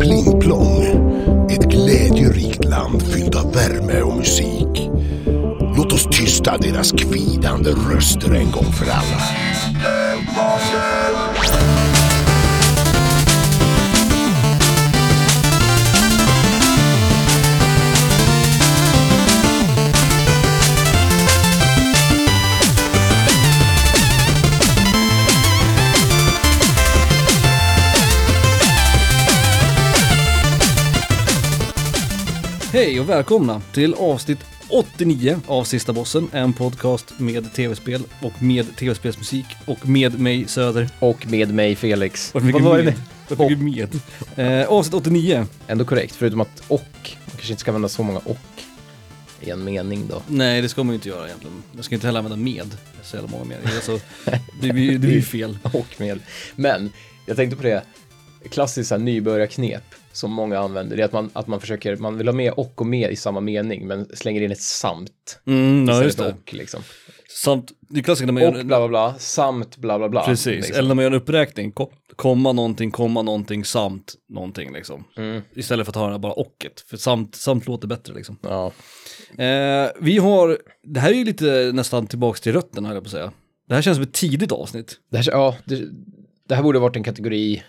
Pling Plong. Ett glädjerikt land fyllt av värme och musik. Låt oss tysta deras kvidande röster en gång för alla. Hej och välkomna till avsnitt 89 av Sista Bossen, en podcast med tv-spel och med tv-spelsmusik och med mig Söder. Och med mig Felix. Varför Vad var det med? med? Varför mycket med? Eh, avsnitt 89. Ändå korrekt, förutom att och. Man kanske inte ska använda så många och i en mening då. Nej, det ska man ju inte göra egentligen. Jag ska inte heller använda med så jävla många med. Alltså, det blir ju fel. Och med. Men jag tänkte på det klassiskt nybörjarknep som många använder. Det är att man, att man försöker, man vill ha med och och med i samma mening men slänger in ett samt Mm, ja, just det. och liksom. Samt, det är klassiskt när man Och gör bla bla bla, samt bla bla bla. Precis, liksom. eller när man gör en uppräkning, ko- komma någonting, komma någonting, samt någonting liksom. Mm. Istället för att ha bara ochet, för samt, samt låter bättre liksom. Ja. Eh, vi har, det här är ju lite nästan tillbaks till rötterna höll jag på att säga. Det här känns som ett tidigt avsnitt. Det, här, ja, det, det här borde varit en kategori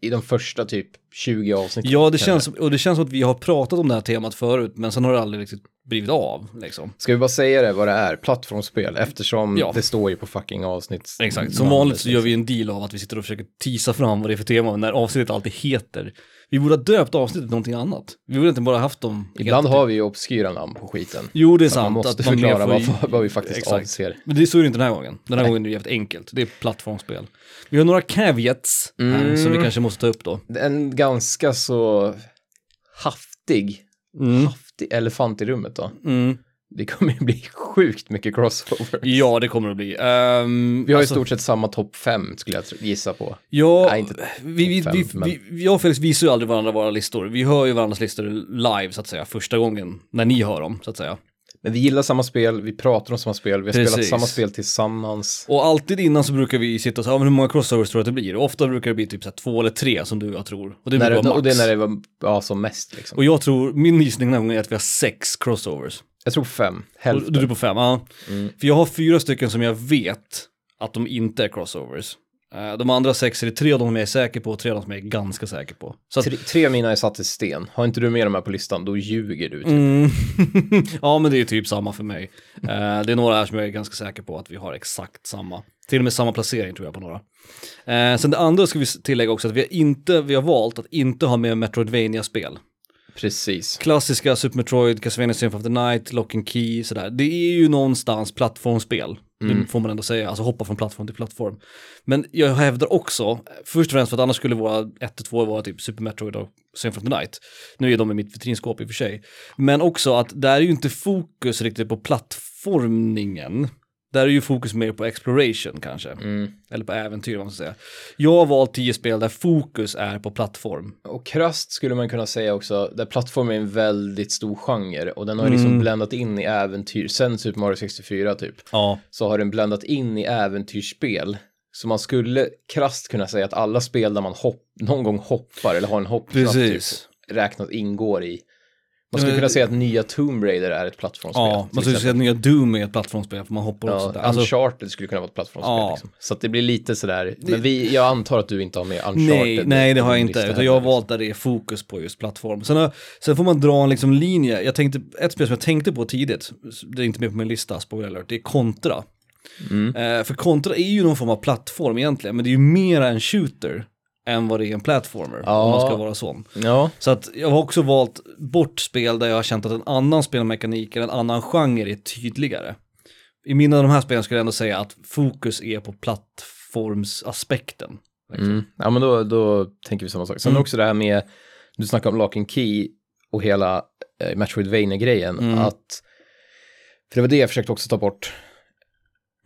i de första typ 20 avsnitten. Ja, det känns, och det känns som att vi har pratat om det här temat förut, men sen har det aldrig riktigt blivit av liksom. Ska vi bara säga det vad det är? Plattformsspel eftersom Ja. det står ju på fucking avsnitt. Exakt, som vanligt så gör vi en deal av att vi sitter och försöker tisa fram vad det är för tema, när avsnittet alltid heter. Vi borde ha döpt avsnittet till någonting annat. Vi borde inte bara haft dem. Ibland har vi ju obskyra namn på skiten. Jo, det är Så man sant. måste att man förklara får- vad, vad vi faktiskt Exakt. avser. Men det så är det inte den här gången. Den här gången är det jävligt enkelt. Det är plattformsspel. Vi har några caveats här Mm. som vi kanske måste ta upp då. En ganska så haftig, Mm. haftig elefant i rummet då. Mm. Det kommer ju bli sjukt mycket crossover. Ja, det kommer det att bli. Ehm, Vi har alltså, i stort sett samma topp fem skulle jag gissa på. Ja, Nej, inte vi, vi, topp vi, fem, men- vi, jag och Felix visar ju aldrig varandra våra listor. Vi hör ju varandras listor live, så att säga, första gången, när ni hör dem, så att säga. Men vi gillar samma spel, vi pratar om samma spel, vi har spelat Precis. samma spel tillsammans. Och alltid innan så brukar vi sitta och säga, ja, men hur många crossovers tror du att det blir? Och ofta brukar det bli typ så här, två eller tre som du och jag tror. Och det När brukar det, vara och det är när det var ja, som mest liksom. Och jag tror, min gissning den här gången är att vi har sex crossovers. Jag tror fem, hälften. du är på fem, ja. Mm. För jag har fyra stycken som jag vet att de inte är crossovers. Eh, De andra sex är det tre av dem jag är säker på och tre av dem som jag är ganska säker på. Så att, Tre, tre av mina är satt i sten. Har inte du med de här på listan, då ljuger du. Typ. mm, ja men det är typ samma för mig. Eh, Det är några här som jag är ganska säker på att vi har exakt samma. Till och med samma placering tror jag på några. Eh, sen det andra ska vi tillägga också att vi har, inte, vi har valt att inte ha med Metroidvania-spel. Precis. Klassiska Super Metroid, Castlevania Symphony of the Night, Lock and Key, sådär. Det är ju någonstans plattformsspel. Det får man ändå säga, alltså hoppa från plattform till plattform. Men jag hävdar också, först och främst för att annars skulle våra 1 2 vara typ Super Metroid och Symphony of the Night. Nu är de i mitt vitrinskåp i och för sig. Men också att där är ju inte fokus riktigt på plattformningen. Där är ju fokus mer på exploration kanske. Mm. Eller på äventyr, man ska säga. Jag har valt tio spel där fokus är på plattform. Och krasst skulle man kunna säga också, där plattform är en väldigt stor genre och den har liksom Mm. bländat in i äventyr, sen Super Mario 64 typ, Ja. så har den bländat in i äventyrsspel. Så man skulle krasst kunna säga att alla spel där man hopp, någon gång hoppar eller har en hoppknapp typ, räknat ingår i. Man skulle kunna säga att nya Tomb Raider är ett plattformsspel. Ja, man skulle säga att nya Doom är ett plattformsspel för man hoppar också Ja, där. Alltså, Uncharted skulle kunna vara ett plattformsspel. Ja. Liksom. Så att det blir lite sådär, men vi, jag antar att du inte har med Uncharted. nej, nej det har jag inte, utan jag har valt där det är fokus på just plattform. Sen, har, sen får man dra en liksom linje, jag tänkte, ett spel som jag tänkte på tidigt, det är inte med på min lista, spoiler alert, det är Contra. Mm. Eh, för Contra är ju någon form av plattform egentligen, men det är ju mera en shooter än vad det är en platformer, Ja. om man ska vara sån. Ja, Så att jag har också valt bort spel där jag har känt att en annan spelmekanik eller en annan genre är tydligare. I mina av de här spelen skulle jag ändå säga att fokus är på plattformsaspekten. liksom. mm. ja men då, då tänker vi samma sak. Sen Mm. också det här med, du snackar om Lock and Key och hela eh, Metroidvania-grejen, Mm. att, för det var det jag försökte också ta bort,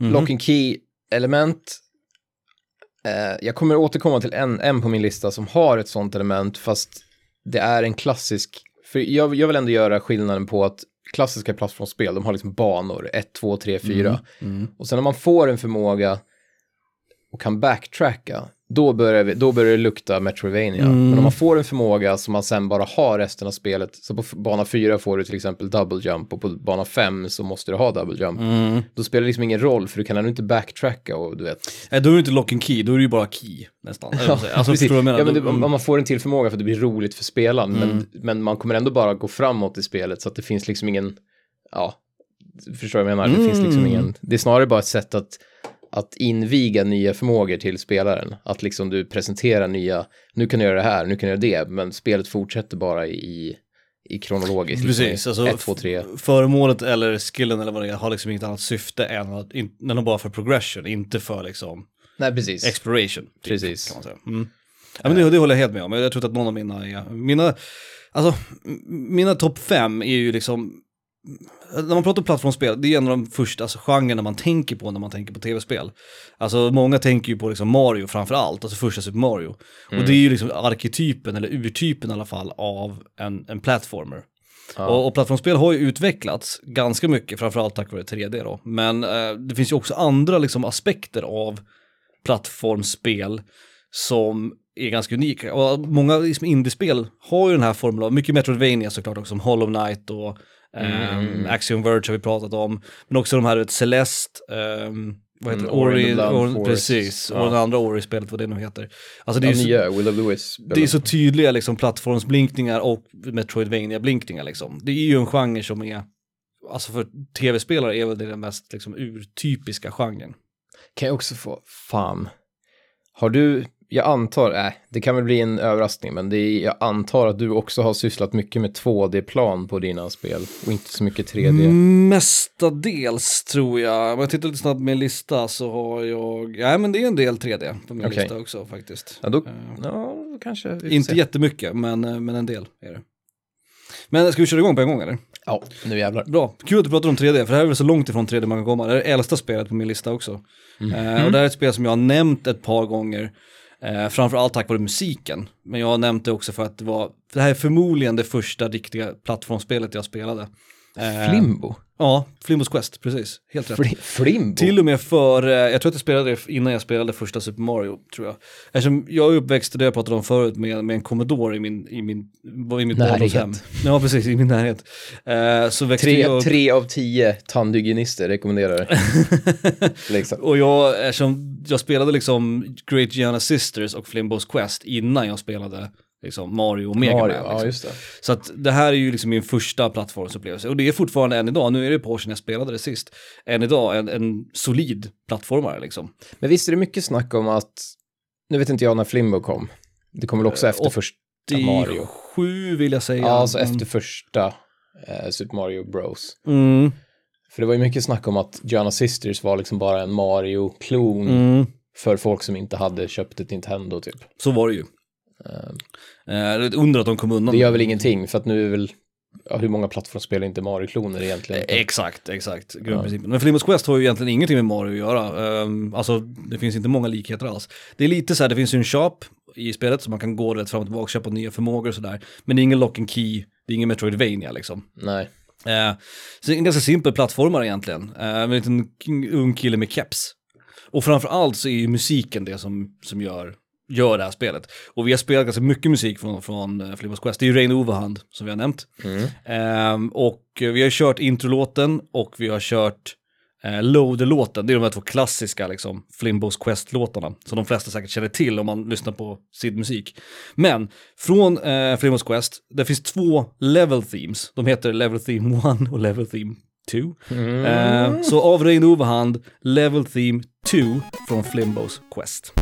Mhm. Lock and Key-element, eh, jag kommer återkomma till en, en på min lista som har ett sånt element, fast det är en klassisk, för jag, jag vill ändå göra skillnaden på att klassiska plattformsspel, de har liksom banor, 1, 2, 3, 4. Mm. Och sen när man får en förmåga och kan backtracka, då börjar, vi, då börjar det lukta Metroidvania. Mm. Men om man får en förmåga som man sen bara har resten av spelet, så på bana 4 får du till exempel double jump och på bana 5 så måste du ha double jump. Mm. Då spelar det liksom ingen roll för du kan ändå inte backtracka och du vet. Nej, då är det inte lock and key, då är det ju bara key nästan. man säger. alltså, Precis. du jag ja, men mm. om man får en till förmåga för att det blir roligt för spelaren, men, men man kommer ändå bara gå framåt i spelet så att det finns liksom ingen, ja, förstår du vad jag menar? Det finns liksom Mm. ingen, det är snarare bara ett sätt att, att inviga nya förmågor till spelaren. Att liksom du presenterar nya, nu kan du göra det här, nu kan du göra det, men spelet fortsätter bara i, i kronologiskt. Precis, liksom, alltså 1, 2, 3. föremålet eller skillen eller vad det är har liksom inget annat syfte än att, in, än bara för progression, inte för liksom Nej, precis. exploration. typ, Precis. Kan man säga. Mm. Ja, men det, det håller jag helt med om, jag tror inte att någon av mina är, mina, alltså, mina topp fem är ju liksom, när man pratar om plattformsspel, det är en av de första alltså, genrerna man tänker på när man tänker på tv-spel. Alltså många tänker ju på liksom Mario framför allt, alltså första Super Mario. Och det är ju liksom arketypen, eller urtypen i alla fall, av en, en platformer. Och, och plattformsspel har ju utvecklats ganska mycket, framförallt tack vare 3D då. Men eh, det finns ju också andra liksom, aspekter av plattformsspel som är ganska unika. Och många liksom, indiespel har ju den här formeln av, mycket Metroidvania såklart också, som Hollow Knight och ehm, Axiom Verge har vi pratat om. Men också de här, vet, Celeste, ehm, vad heter Mm? Ori Ori, Forest. precis, Ja. och den andra Ori-spelet, vad det nu heter. Alltså det är Ja, så, Will Wisp. det är så tydliga liksom plattformsblinkningar och Metroidvania-blinkningar liksom. Det är ju en genre som är, alltså för tv-spelare är väl det den mest liksom urtypiska genren. Kan jag också få, fan. Har du, jag antar, äh, det kan väl bli en överraskning, men det är, jag antar att du också har sysslat mycket med 2D-plan på dina spel och inte så mycket 3D. Mm. Mestadels tror jag, om jag tittar lite snabbt med min lista så har jag, nej men det är en del 3D på min Okej. lista också faktiskt. Ja, då, Eh, ja, kanske. Inte se. jättemycket, men, eh, men en del är det. Men ska vi köra igång på en gång eller? Ja, nu jävlar. Bra, kul att du pratar om 3D, för det här är väl så långt ifrån 3D man kan komma. Det är det äldsta spelet på min lista också. Eh, och det här är ett spel som jag har nämnt ett par gånger, eh, framförallt tack vare musiken. Men jag har nämnt det också för att det var, för det här är förmodligen det första riktiga plattformsspelet jag spelade. Eh, Flimbo? Ja, Flimbos Quest, precis. Helt rätt. Fli, Flimbo? Till och med för, eh, jag tror att jag spelade det innan jag spelade första Super Mario, tror jag. Eftersom jag är uppväxt, det jag pratade om förut, med, med en Commodore i, min, i, min, i mitt barndomshem. Ja, precis, i min närhet. Eh, så växte tre, jag tre av tio tandhygienister rekommenderar liksom. Och jag, eftersom jag spelade liksom Great Giana Sisters och Flimbos Quest innan jag spelade liksom Mario och Mega Mario, Man. ja Liksom. just det. Så att det här är ju liksom min första plattformsupplevelse. Och det är fortfarande än idag, nu är det par år sedan jag spelade det sist, än idag en, en solid plattformare liksom. Men visst är det mycket snack om att, nu vet inte jag när Flimbo kom. Det kom väl också Eh, efter åt- första Mario. sju vill jag säga. Ja, alltså men- efter första eh, Super Mario Bros. Mm, För det var ju mycket snack om att Giana Sisters var liksom bara en Mario-klon mm, för folk som inte hade köpt ett Nintendo typ. så var det ju. Eh, det är ett under att de kom undan. Det gör väl ingenting för att nu är väl, ja, hur många plattformsspel är inte Mario-kloner egentligen? Eh, Exakt, exakt, grundprincipen. Men Flimbos Quest har ju egentligen ingenting med Mario att göra. Um, alltså, det finns inte många likheter alls. Det är lite så här, det finns ju en shop i spelet så man kan gå rätt fram och tillbaka köpa nya förmågor och sådär. Men det är ingen lock and key, det är ingen Metroidvania liksom. Nej. Eh, så det är en ganska simpel plattformare egentligen. Eh, med en liten ung kille med keps. Och framför allt så är ju musiken det som, som gör, gör det här spelet. Och vi har spelat ganska mycket musik från, från uh, Flimbos Quest. Det är ju Rain Overhand som vi har nämnt. Ehm, och eh, vi har kört introlåten och vi har kört eh, Loader-låten. Det är de här två klassiska liksom, Flimbos Quest-låtarna. Som de flesta säkert känner till om man lyssnar på SID-musik. Men från eh, Flimbos Quest, det finns två level themes. De heter Level Theme 1 och Level Theme 2. Eh, så av Rain Overhand, Level Theme 2 från Flimbos Quest.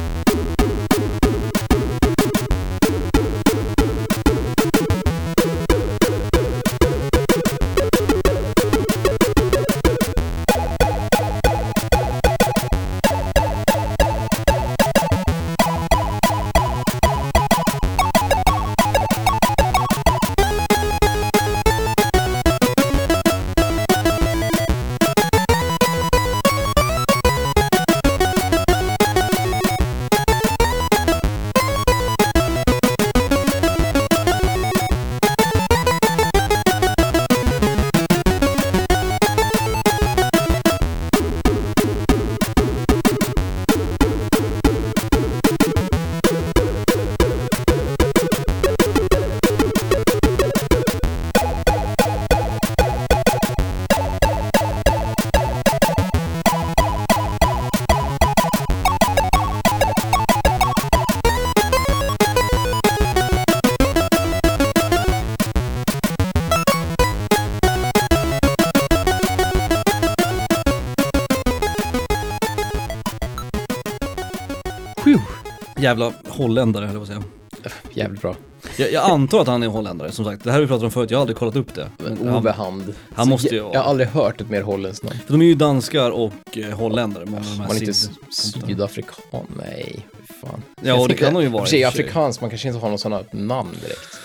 Jävla holländare, höll jag på att säga. Jävligt bra. Jag, jag antar att han är holländare, som sagt. Det här har vi pratat om förut, jag har aldrig kollat upp det. Men han, Ove Hand. han Så måste ju jag, jag har aldrig hört ett mer holländskt namn. för de är ju danskar och eh, holländare. Många här Man är inte sydafrikan, nej. Fan. Ja, Jag det tänker- kan de ju vara I och och afrikansk, man kanske inte har någon sådana namn direkt.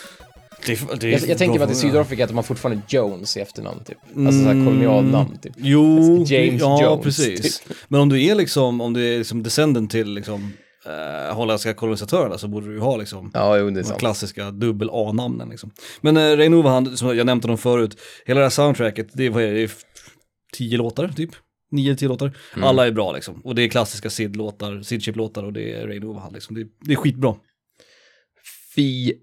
Det, det Jag, jag tänker mig att i. Sydafrika att har fortfarande Jones i efternamn typ. Alltså sådana här kolonialnamn typ. Jo, James ja Jones, precis. typ. Men om du är liksom, om du är liksom descendent till liksom eh, holländska kolonisatörerna så borde du ju ha liksom Ja, jo, de sant. klassiska dubbel A-namnen liksom. Men eh, Rein Overhand, som jag nämnde dem förut, hela det här soundtracket, det är, vad är det, tio låtar typ? Nio, tio låtar. Mm. Alla är bra liksom. Och det är klassiska Sid-låtar, Sid-chip-låtar och det är Rein Overhand liksom. Det, det är skitbra. Fy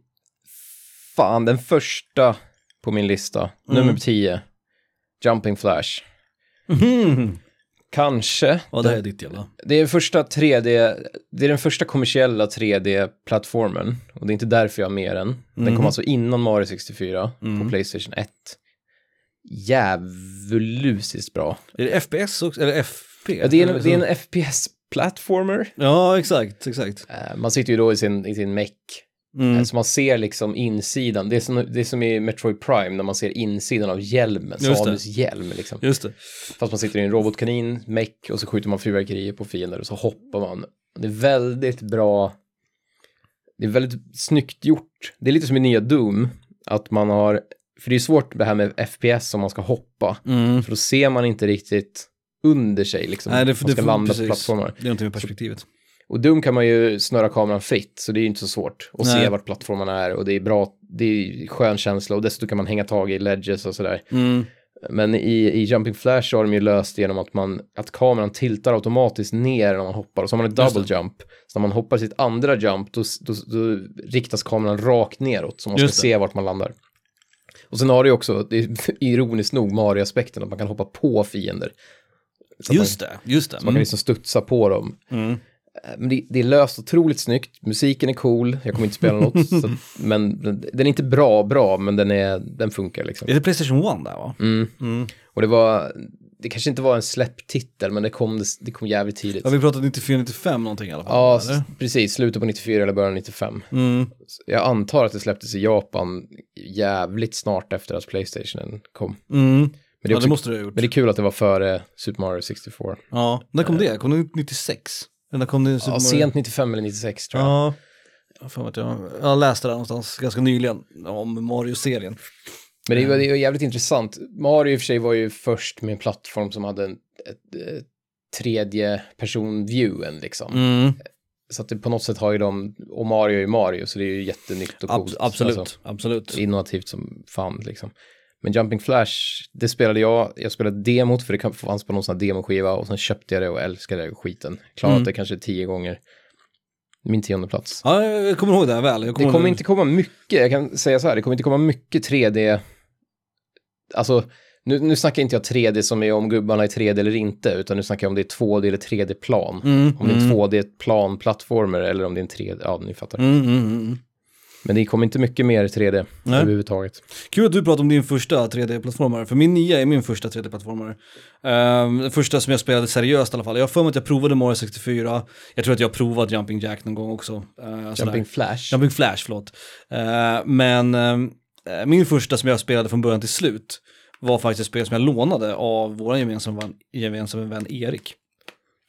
fan, den första på min lista, Mm. nummer 10, Jumping Flash. Kanske. Ja, det är ditt jävla. Det är den första 3D, det är den första kommersiella 3D-plattformen. Och det är inte därför jag har med den. Den Mhm. kom alltså innan Mario 64 Mm. på Playstation 1. Djävulusiskt bra. Är det FPS också? Eller FP? Ja, det, är en, det är en? FPS-plattformer. Ja, exakt, exakt. Eh, Man sitter ju då i sin, i sin mech. Mm. Eh, Så man ser liksom insidan. Det är, som, det är som i Metroid Prime när man ser insidan av hjälmen, det. Samus hjälm liksom. Just det. Fast man sitter i en robotkanin, mech och så skjuter man fyrverkerier på fiender och så hoppar man. Det är väldigt bra. Det är väldigt snyggt gjort. Det är lite som i nya Doom, att man har, för det är svårt det här med FPS om man ska hoppa, Mm. för då ser man inte riktigt under sig liksom. Nej, det, man det ska får- landa precis. på plattformar. Det är någonting med perspektivet. Och Doom kan man ju snurra kameran fritt, så det är ju inte så svårt att Nej. se vart plattformarna är och det är bra, det är skön känsla och dessutom kan man hänga tag i ledges och sådär. Mm. Men i, i Jumping Flash har de ju löst genom att, man, att kameran tiltar automatiskt ner när man hoppar och så har man ett double jump. Så när man hoppar sitt andra jump då, då, då riktas kameran rakt neråt så man ska det. se vart man landar. Och sen har det ju också, det är ironiskt nog, Mario-aspekten att man kan hoppa på fiender. Så Just det, just det. man, så man kan liksom studsa på dem. Mm. Eh, Men det, det är löst otroligt snyggt, musiken är cool, jag kommer inte spela något, så, men den, är inte bra bra, men den, är, den funkar liksom. Är det Playstation 1 där va? Mm. Mm. Och det var, det kanske inte var en släpptitel, men det kom, det, det kom jävligt tidigt. Ja, vi pratade 94-95 någonting i alla fall. Ja, eller? precis, slutet på 94 eller början av 95. Mm. Jag antar att det släpptes i Japan jävligt snart efter att Playstation kom. Mm. Men det, är Ja, också, det måste du ha gjort. men det är kul att det var före Super Mario 64. Ja, när kom det? Kom det 96? Eller när kom det? Ja, sent 95 eller 96 tror jag. Ja. Jag läste det någonstans ganska nyligen om Mario-serien. Men det var, det var jävligt intressant. Mario i och för sig var ju först med en plattform som hade en ett, ett, tredje person viewen liksom. Mm. Så att det på något sätt har ju de, och Mario är ju Mario, så det är ju jättenytt och Ab- coolt. absolut, Alltså, absolut. innovativt som fan liksom. Men Jumping Flash, det spelade jag, jag spelade demot för det kan- fanns på någon sån här demoskiva och sen köpte jag det och älskade det skiten. Klarat Mm. det kanske tio gånger. Min tionde plats. Ja, jag kommer ihåg det väl. Jag Det kommer inte komma mycket, jag kan säga så här, det kommer inte komma mycket 3D. Alltså, nu, nu snackar inte jag 3D som är om gubbarna är 3D eller inte, utan nu snackar jag om det är 2D eller 3D-plan. Mm, Om det är mm. 2D-plan-plattformer eller om det är en 3D, ja ni fattar. Mm, mm, mm. Men det kommer inte mycket mer 3D Nej. överhuvudtaget. Kul att du pratar om din första 3D-plattformare, för min nia är min första 3D-plattformare. Um, den första som jag spelade seriöst i alla fall. Jag har för mig att jag provade Mario 64, jag tror att jag har provat Jumping Jack någon gång också. Uh, Jumping Flash. Jumping Flash, förlåt. Eh, men ehm, eh, min första som jag spelade från början till slut var faktiskt ett spel som jag lånade av vår gemensamma gemensamma vän Erik.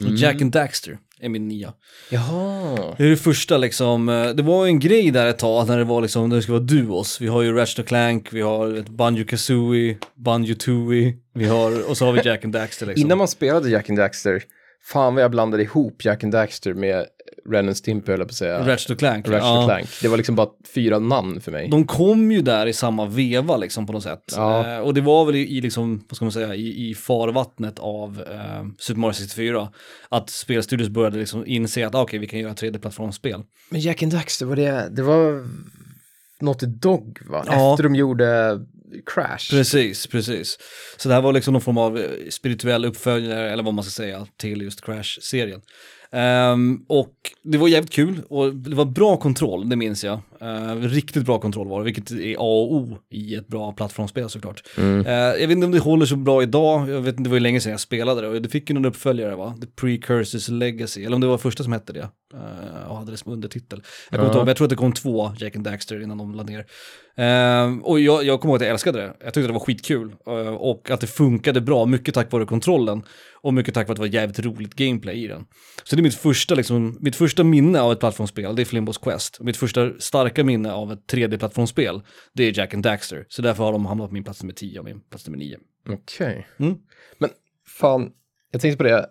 Mm. Jack and Daxter är min nia. Jaha. Det är det första liksom, eh, det var en grej där ett tag när det var liksom, när det skulle vara duos. Vi har ju Ratchet Clank, vi har Banjo Kazooie, Banjo Tooie, vi har, och så har vi Jack and Daxter liksom. Innan man spelade Jack and Daxter, fan vad jag blandade ihop Jack and Daxter med Ren and Stimpy höll jag på att säga. Ratchet och Clank. Ratchet ja. och Clank. Det var liksom bara fyra namn för mig. De kom ju där i samma veva liksom på något sätt. Ja. Eh, och det var väl i, i liksom, vad ska man säga, i, i farvattnet av eh, Super Mario 64. Att spelstudios började liksom inse att ah, okej, vi kan göra 3D-plattformsspel. Men Jack and Daxter, var det, det var något i Dog va? Ja. Efter de gjorde Crash. Precis, precis. Så det här var liksom någon form av eh, spirituell uppföljare, eller vad man ska säga, till just Crash-serien. Ehm, och det var jävligt kul och det var bra kontroll, det minns jag. Eh, riktigt bra kontroll var det, vilket är A och O i ett bra plattformsspel såklart. Mm. Eh, jag vet inte om det håller så bra idag, jag vet inte, det var ju länge sedan jag spelade det och det fick ju någon uppföljare va? The Precursors Legacy, eller om det var första som hette det. Eh, och hade det som undertitel. Jag kommer inte ihåg, jag tror att det kom två Jack and Daxter innan de lade ner. Eh, och jag, jag kommer ihåg att jag älskade det. Jag tyckte det var skitkul. Eh, och att det funkade bra, mycket tack vare kontrollen. Och mycket tack vare att det var jävligt roligt gameplay i den. Så det är mitt första, liksom, mitt första minne av ett plattformsspel, det är Flimbos Quest. Mitt första starka minne av ett 3D-plattformsspel, det är Jack and Daxter. Så därför har de hamnat på min plats nummer 10 och min plats nummer 9. Okej. Mm. Men fan, jag tänkte på det.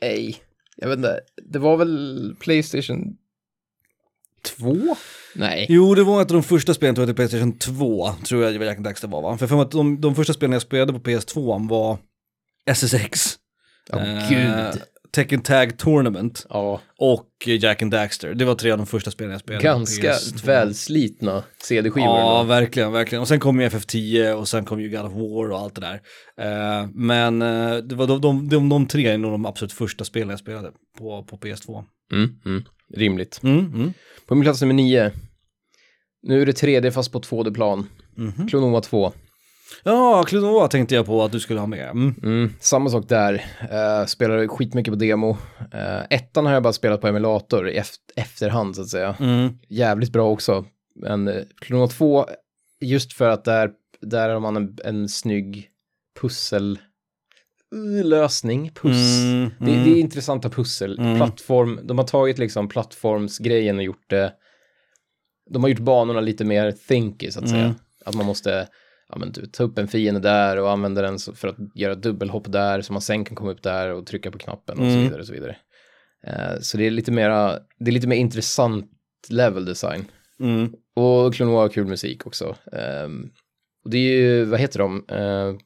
Nej, jag vet inte. Det var väl Playstation 2? Nej. Jo, det var ett av de första spelen tror jag till Playstation 2, tror jag Jack and Daxter var va? För mig att de, de första spelen jag spelade på PS2 var SSX. Ja, eh, gud. Tekken Tag Tournament Ja, och Jack and Daxter. Det var tre av de första spelen jag spelade ganska på PS2. välslitna CD-skivor. Ja, ändå. verkligen, verkligen. Och sen kom ju FF10 och sen kom ju God of War och allt det där. Eh, men eh, det var de, de, de, de tre är nog de absolut första spelen jag spelade på, på PS2. Mm, mm. Rimligt. Mm, mm. På min plats nummer nio. Nu är det 3D fast på 2D-plan. Mhm. Klonoma 2. Ja, Klonoa tänkte jag på att du skulle ha med. Mm. Mm, samma sak där. Uh, spelade skitmycket på demo. Uh, ettan har jag bara spelat på emulator i eft- efterhand så att säga. Mm. Jävligt bra också. Men uh, Klonoma 2, just för att där, där har man en, en snygg pussel lösning, puss. Mm, Det, mm. det är intressanta pussel. Mm. Plattform, de har tagit liksom plattformsgrejen och gjort det. De har gjort banorna lite mer thinky så att säga. Mm. Att man måste ja, men, du, ta upp en fiende där och använda den så- för att göra dubbelhopp där så man sen kan komma upp där och trycka på knappen och så Mm. vidare. Och så vidare. Eh, så det är lite mera, det är lite mer intressant level design. Mm. Och Klonoa har kul musik också. Ehm, och det är ju, vad heter de? Uh,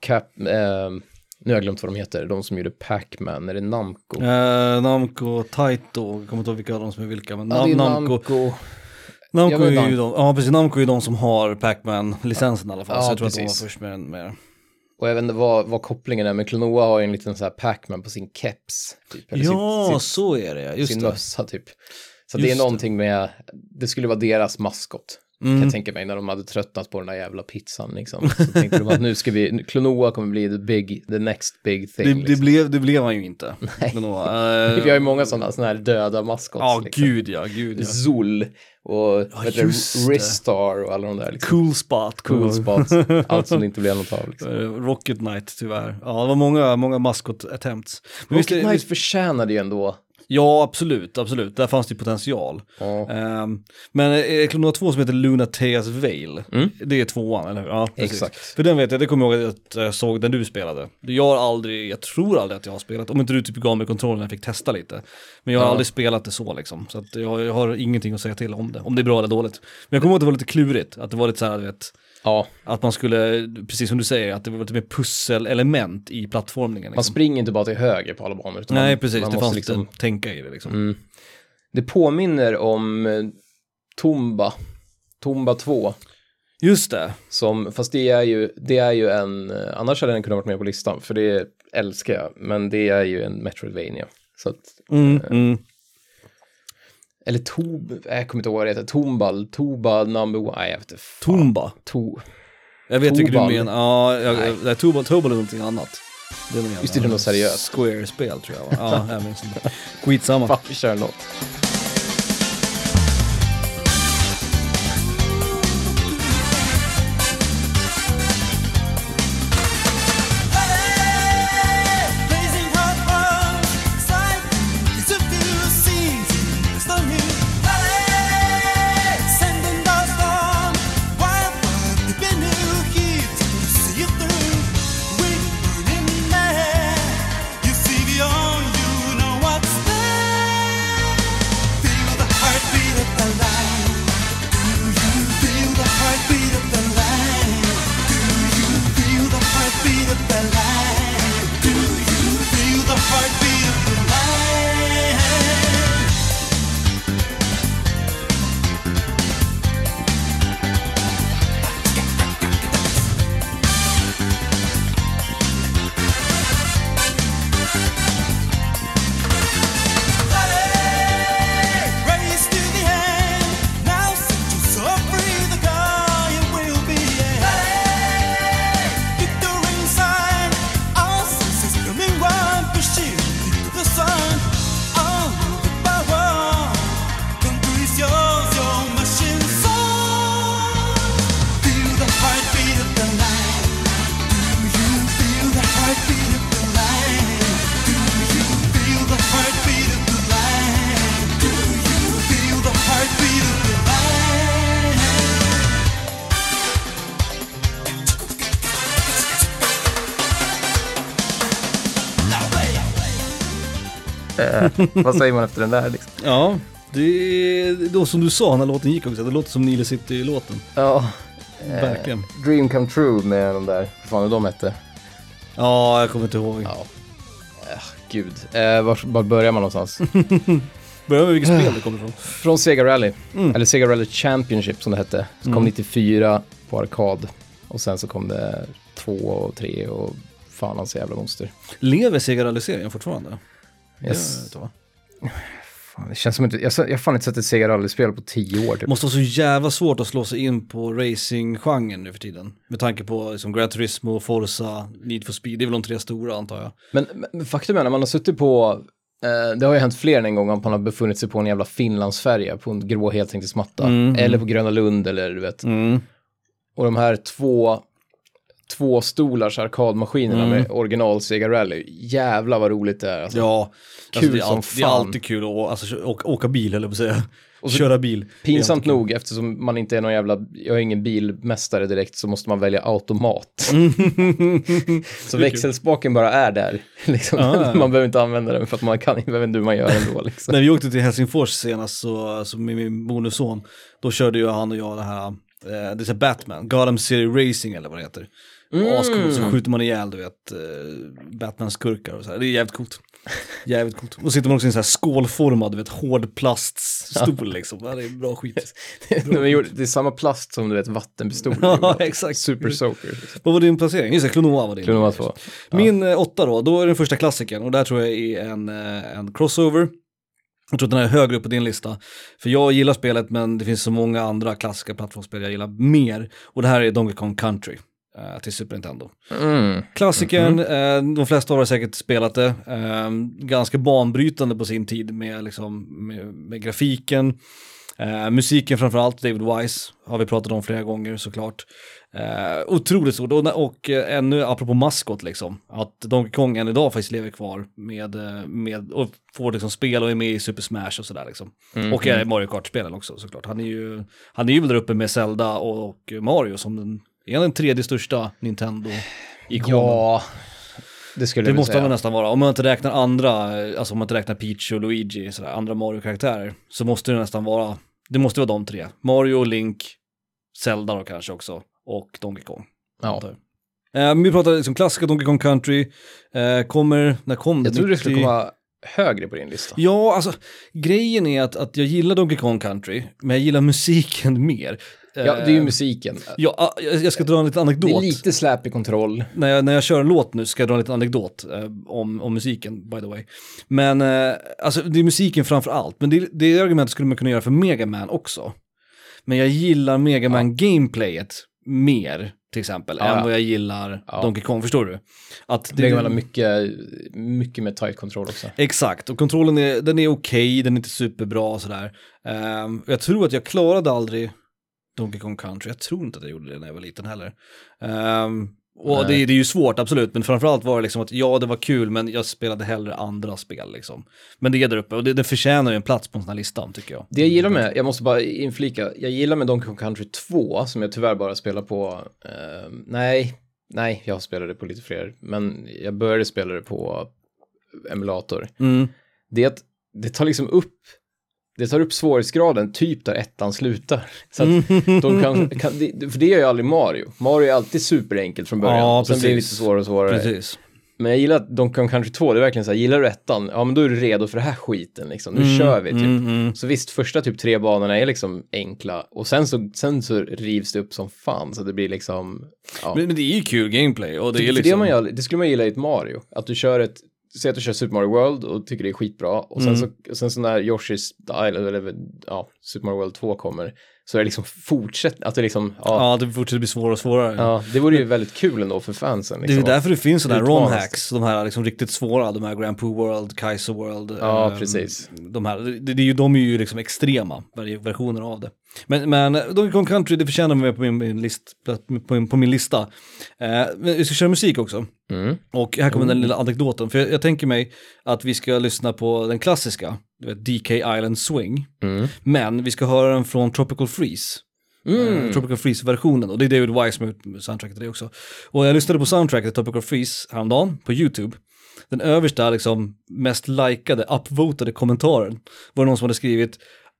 Cap, ehm, nu har jag glömt vad de heter, de som gjorde Pac-Man, är det Namco? Eh, Namco, Taito, jag kommer inte ihåg vilka av dem som är vilka, men Ja, Nam- Namco, Namco. Namco, Ja, är ju de, ja precis, Namco är ju de som har Pac-Man-licensen i alla fall, Ja, så jag tror att precis. de var först med, med Och jag vet inte vad, vad kopplingen är, men Klonoa har ju en liten så här Pac-Man på sin keps. Typ, eller Ja, sin, sin, så är det, just sin det. mössa typ. Så Just det är någonting med, det skulle vara deras maskot. Kan Mm. jag tänka mig när de hade tröttnat på den där jävla pizzan liksom. Så tänkte de att nu ska vi, Klonoa kommer bli the big, the next big thing. Det, liksom. det, blev, det blev han ju inte. Nej. Eh, Vi har ju många sådana, sådana här döda maskots. Ja, liksom. gud ja, gud ja. Zul och det. Ristar och alla de där. Liksom. Cool spot. Cool spots. Allt som det inte blev något av. Liksom. Eh, Rocket Knight tyvärr. Ja, det var många, många maskot attempts. Men Rocket Knight förtjänade ju ändå. Ja, absolut, absolut. Där fanns det potential. Ja. Ehm, men eh, Klonova 2 som heter Lunateas Veil, Mm. det är tvåan, eller hur? Ja, precis. Exakt. För den vet jag, det kommer jag ihåg att jag såg den du spelade. Jag har aldrig, jag tror aldrig att jag har spelat, om inte du typ gav mig kontrollen jag fick testa lite. Men jag har Ja. aldrig spelat det så liksom, så att jag, jag har ingenting att säga till om det, om det är bra eller dåligt. Men jag kommer ihåg att det var lite klurigt, att det var lite så här, du vet, Ja, att man skulle, precis som du säger, att det var lite mer pusselelement i plattformningen. man Liksom. springer inte bara till höger på alla banor. Utan Nej, man, precis, man det fanns liksom, tänka i det liksom. mm. Det påminner om eh, Tomba. Tomba 2. Just det. Som, fast det är ju, det är ju en, eh, annars hade den kunnat varit med på listan, för det älskar jag, men det är ju en Metroidvania. Så att, Mm, mm. Eller Tob, jag kommer inte ihåg vad det heter, Tomball, Toba number one, nej jag vet inte. Tomba. To, Jag vet vilket du Tobal. menar. Ja, jag, Nej. Tobal, Tobal är någonting annat. Det är någon Just det, det är något seriöst. Square-spel tror jag va? Ja, jag minns inte. Skitsamma. fan vi kör något. Eh, vad säger man efter den där liksom? Ja, det är då som du sa när låten gick också, det låter som Nile City-låten. Ja. Verkligen. Dream Come True med de där, vad fan är de hette? Ja, jag kommer inte ihåg. Ja. Eh, gud. Eh, var, var börjar man någonstans? Börjar med vilket spel det kommer ifrån. Från Sega Rally, Mm. eller Sega Rally Championship som det hette. Så kom Mm. 94 på arkad. Och sen så kom det två och tre och fan hans jävla monster. Lever Sega-realiseringen fortfarande? Jag, va? Fan, det känns som att jag, jag har fan inte sett ett Sega Rally-spel på tio år typ. Måste vara så jävla svårt att slå sig in på racing-genren nu för tiden. Med tanke på liksom, Gran Turismo, Forza, Need for Speed, det är väl de tre stora antar jag. Men, men faktum är när man har suttit på, eh, det har ju hänt fler än en gång att man har befunnit sig på en jävla Finlandsfärja på en grå heltäckningsmatta. Mm, Eller på Gröna Lund eller du vet. Mm. Och de här två, två stolars arkadmaskinerna Mm. med original Sega Rally. Jävlar vad roligt det är. Alltså. Ja, Kul alltså, det, är som allt, det är fan. alltid kul att alltså, åka, åka bil eller på att säga. Och så- Köra bil. Pinsamt nog, eftersom man inte är någon jävla, jag är ingen bilmästare direkt, så måste man välja automat. så växelspaken bara är där. Liksom. Ah, man behöver inte använda den för att man kan inte, vet inte hur man gör ändå. Liksom. När vi åkte till Helsingfors senast så, så med min bonusson, då körde ju han och jag det här, eh, det är Batman, Gotham City Racing eller vad det heter. Mm. Ascoolt, så skjuter man ihjäl du vet, eh, Batmans skurkar och så här. Det är jävligt coolt. Jävligt coolt. Och sitter man också i en så här skålformad, du vet, hård plaststol liksom. Ja, det är bra skit. De har gjort- det är samma plast som du vet vattenpistoler. Ja, exakt. Super soaker. Liksom. Vad var din placering? Just det, Klonoa var din. Klonoa 2. Min eh, åtta då, då är den första klassikern och där tror jag är en, eh, en crossover. Jag tror att den är högre upp på din lista. För jag gillar spelet men det finns så många andra klassiska plattformsspel jag gillar mer. Och det här är Donkey Kong Country till Super Nintendo. Mm. Klassikern, eh, de flesta har säkert spelat det. Eh, ganska banbrytande på sin tid med, liksom, med, med grafiken. Eh, musiken framförallt, David Wise har vi pratat om flera gånger såklart. Eh, otroligt stort och, och eh, ännu apropå maskot liksom, att Donkey Kong än idag faktiskt lever kvar med, eh, med och får liksom spel och är med i Super Smash och sådär liksom. Och är Mario Kart-spelen också såklart. Han är ju, han är ju väl där uppe med Zelda och, och Mario som den, är han den tredje största Nintendo-ikonen. Ja, det skulle Det måste säga. man nästan vara. Om man inte räknar andra, alltså om man inte räknar Peach och Luigi, sådär, andra Mario-karaktärer, så måste det nästan vara, det måste vara de tre. Mario, Link, Zelda då kanske också, och Donkey Kong. Ja. Eh, vi pratar liksom klassiska Donkey Kong Country, eh, kommer, när kom Jag trodde det skulle 90? komma högre på din lista. Ja, alltså grejen är att, att jag gillar Donkey Kong Country, men jag gillar musiken mer. Ja, det är ju Eh, musiken. Ja, ah, jag ska dra en liten Det anekdot. är lite släpig kontroll. när jag, när jag kör en låt nu ska jag dra en liten anekdot eh, om, om musiken, by the way. Men, eh, alltså det är musiken framför allt, men det, det argumentet skulle man kunna göra för Mega Man också. Men jag gillar Mega Man gameplayet mer, till exempel, Ja, än ja. vad jag gillar Ja. Donkey Kong, förstår du? Att det, har mycket, mycket med tight kontroll också. Exakt, och kontrollen är, den är okej, den är inte superbra och sådär. Ehm, jag tror att jag klarade aldrig Donkey Kong Country, jag tror inte att jag gjorde det när jag var liten heller. Ehm, och det, det är ju svårt, absolut, men framförallt var det liksom att ja, det var kul, men jag spelade hellre andra spel liksom. Men det är där uppe, och det, det förtjänar ju en plats på en sån här lista, tycker jag. Det jag gillar med, jag måste bara inflika, jag gillar med Donkey Kong Country 2, som jag tyvärr bara spelar på, eh, nej, nej, jag spelade på lite fler, men jag började spela det på emulator. Mm. Det är att det tar liksom upp, det tar upp svårighetsgraden typ där ettan slutar. Så att de kan, kan för det gör ju aldrig Mario. Mario är alltid superenkelt från början, Ja, och sen blir det lite svårare och svårare. Precis. Men jag gillar att Donkey Kong Country 2, det är verkligen så här, gillar du ettan, ja men då är du redo för det här skiten liksom, nu kör vi typ. Mm, mm. Så visst, första typ tre banorna är liksom enkla och sen så, sen så rivs det upp som fan så det blir liksom, ja. Men, men det är ju kul gameplay, och det är För liksom... det, man gör, det skulle man gilla i ett Mario, att du kör ett, säg att du kör Super Mario World och tycker det är skitbra och sen, Mm. så, sen så när Yoshi's Island, eller ja, Super Mario World 2 kommer, så är det liksom fortsätt, att det liksom, ja, Ja, det fortsätter bli svårare och svårare. ja det vore ju väldigt kul ändå för fansen. Det är Liksom. därför det finns sådana här. ROM-hacks, de här liksom riktigt svåra, de här Grand Poo World, Kaiser World. Ja, ehm, precis. De här, det, det är ju, de är ju liksom extrema versioner av det. Men, men Donkey Kong Country, det förtjänar med på min, list, på, min, på min lista. Eh, vi ska köra musik också. Mm. Och här kommer den lilla anekdoten, för jag, jag tänker mig att vi ska lyssna på den klassiska, DK Island Swing. Mm. Men vi ska höra den från Tropical Freeze. Mm. Eh, Tropical Freeze-versionen och det är David Wise som har gjort soundtracket till det också. Och jag lyssnade på soundtracket till Tropical Freeze häromdagen på YouTube. den översta, liksom, mest likade, upvotade kommentaren var någon som hade skrivit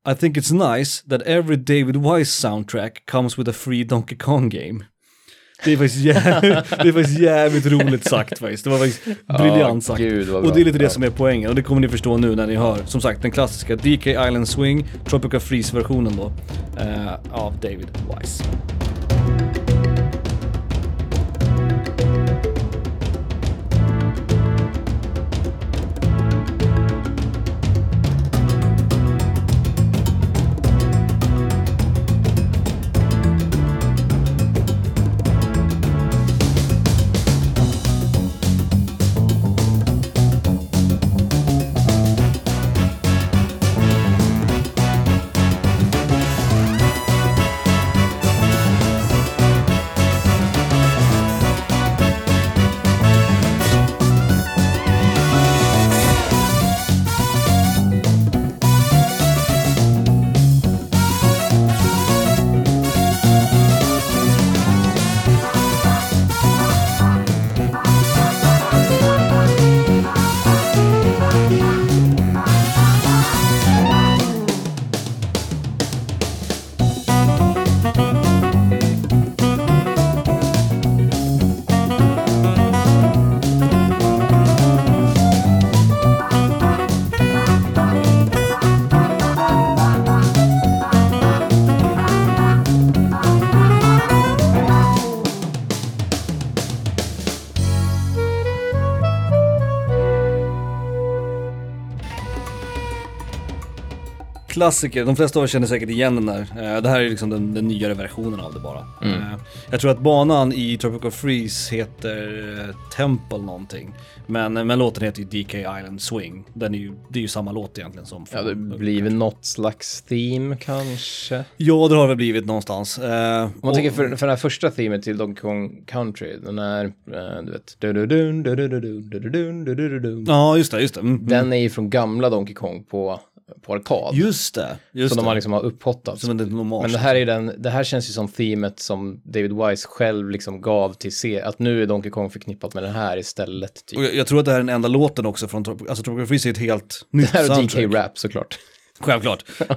I think it's nice that every David Wise soundtrack comes with a free Donkey Kong game. Det är faktiskt jävligt, det är faktiskt jävligt roligt sagt faktiskt. Det var faktiskt briljant sagt. gud, och det är lite det som är poängen och det kommer ni förstå nu när ni hör, som sagt, den klassiska DK Island Swing, Tropical Freeze-versionen då, eh, av David Wise. Klassiker, de flesta av er känner säkert igen den där. Eh, det här är liksom den, den nyare versionen av det bara. Eh, jag tror att banan i Tropical Freeze heter eh, Temple någonting. Men, men låten heter ju DK Island Swing. Den är ju, det är ju samma låt egentligen som Ja, det blir väl något slags theme kanske. Ja, det har det väl blivit någonstans. Eh, Om man och- tänker för, för den här första themet till Donkey Kong Country, den är, eh, du vet. Ja, just det, just det. Mm, mm. Den är ju från gamla Donkey Kong på, på arkad. Just det, just som de har liksom har upphottat. Som en hommage. Men det här är den, det här känns ju som themet som David Wise själv liksom gav till se, att nu är Donkey Kong förknippat med den här istället. Typ. Och jag, jag tror att det här är den enda låten också från alltså Tropical Freeze är ett helt nytt Det här är soundtrack. DK Rap såklart. Självklart. eh,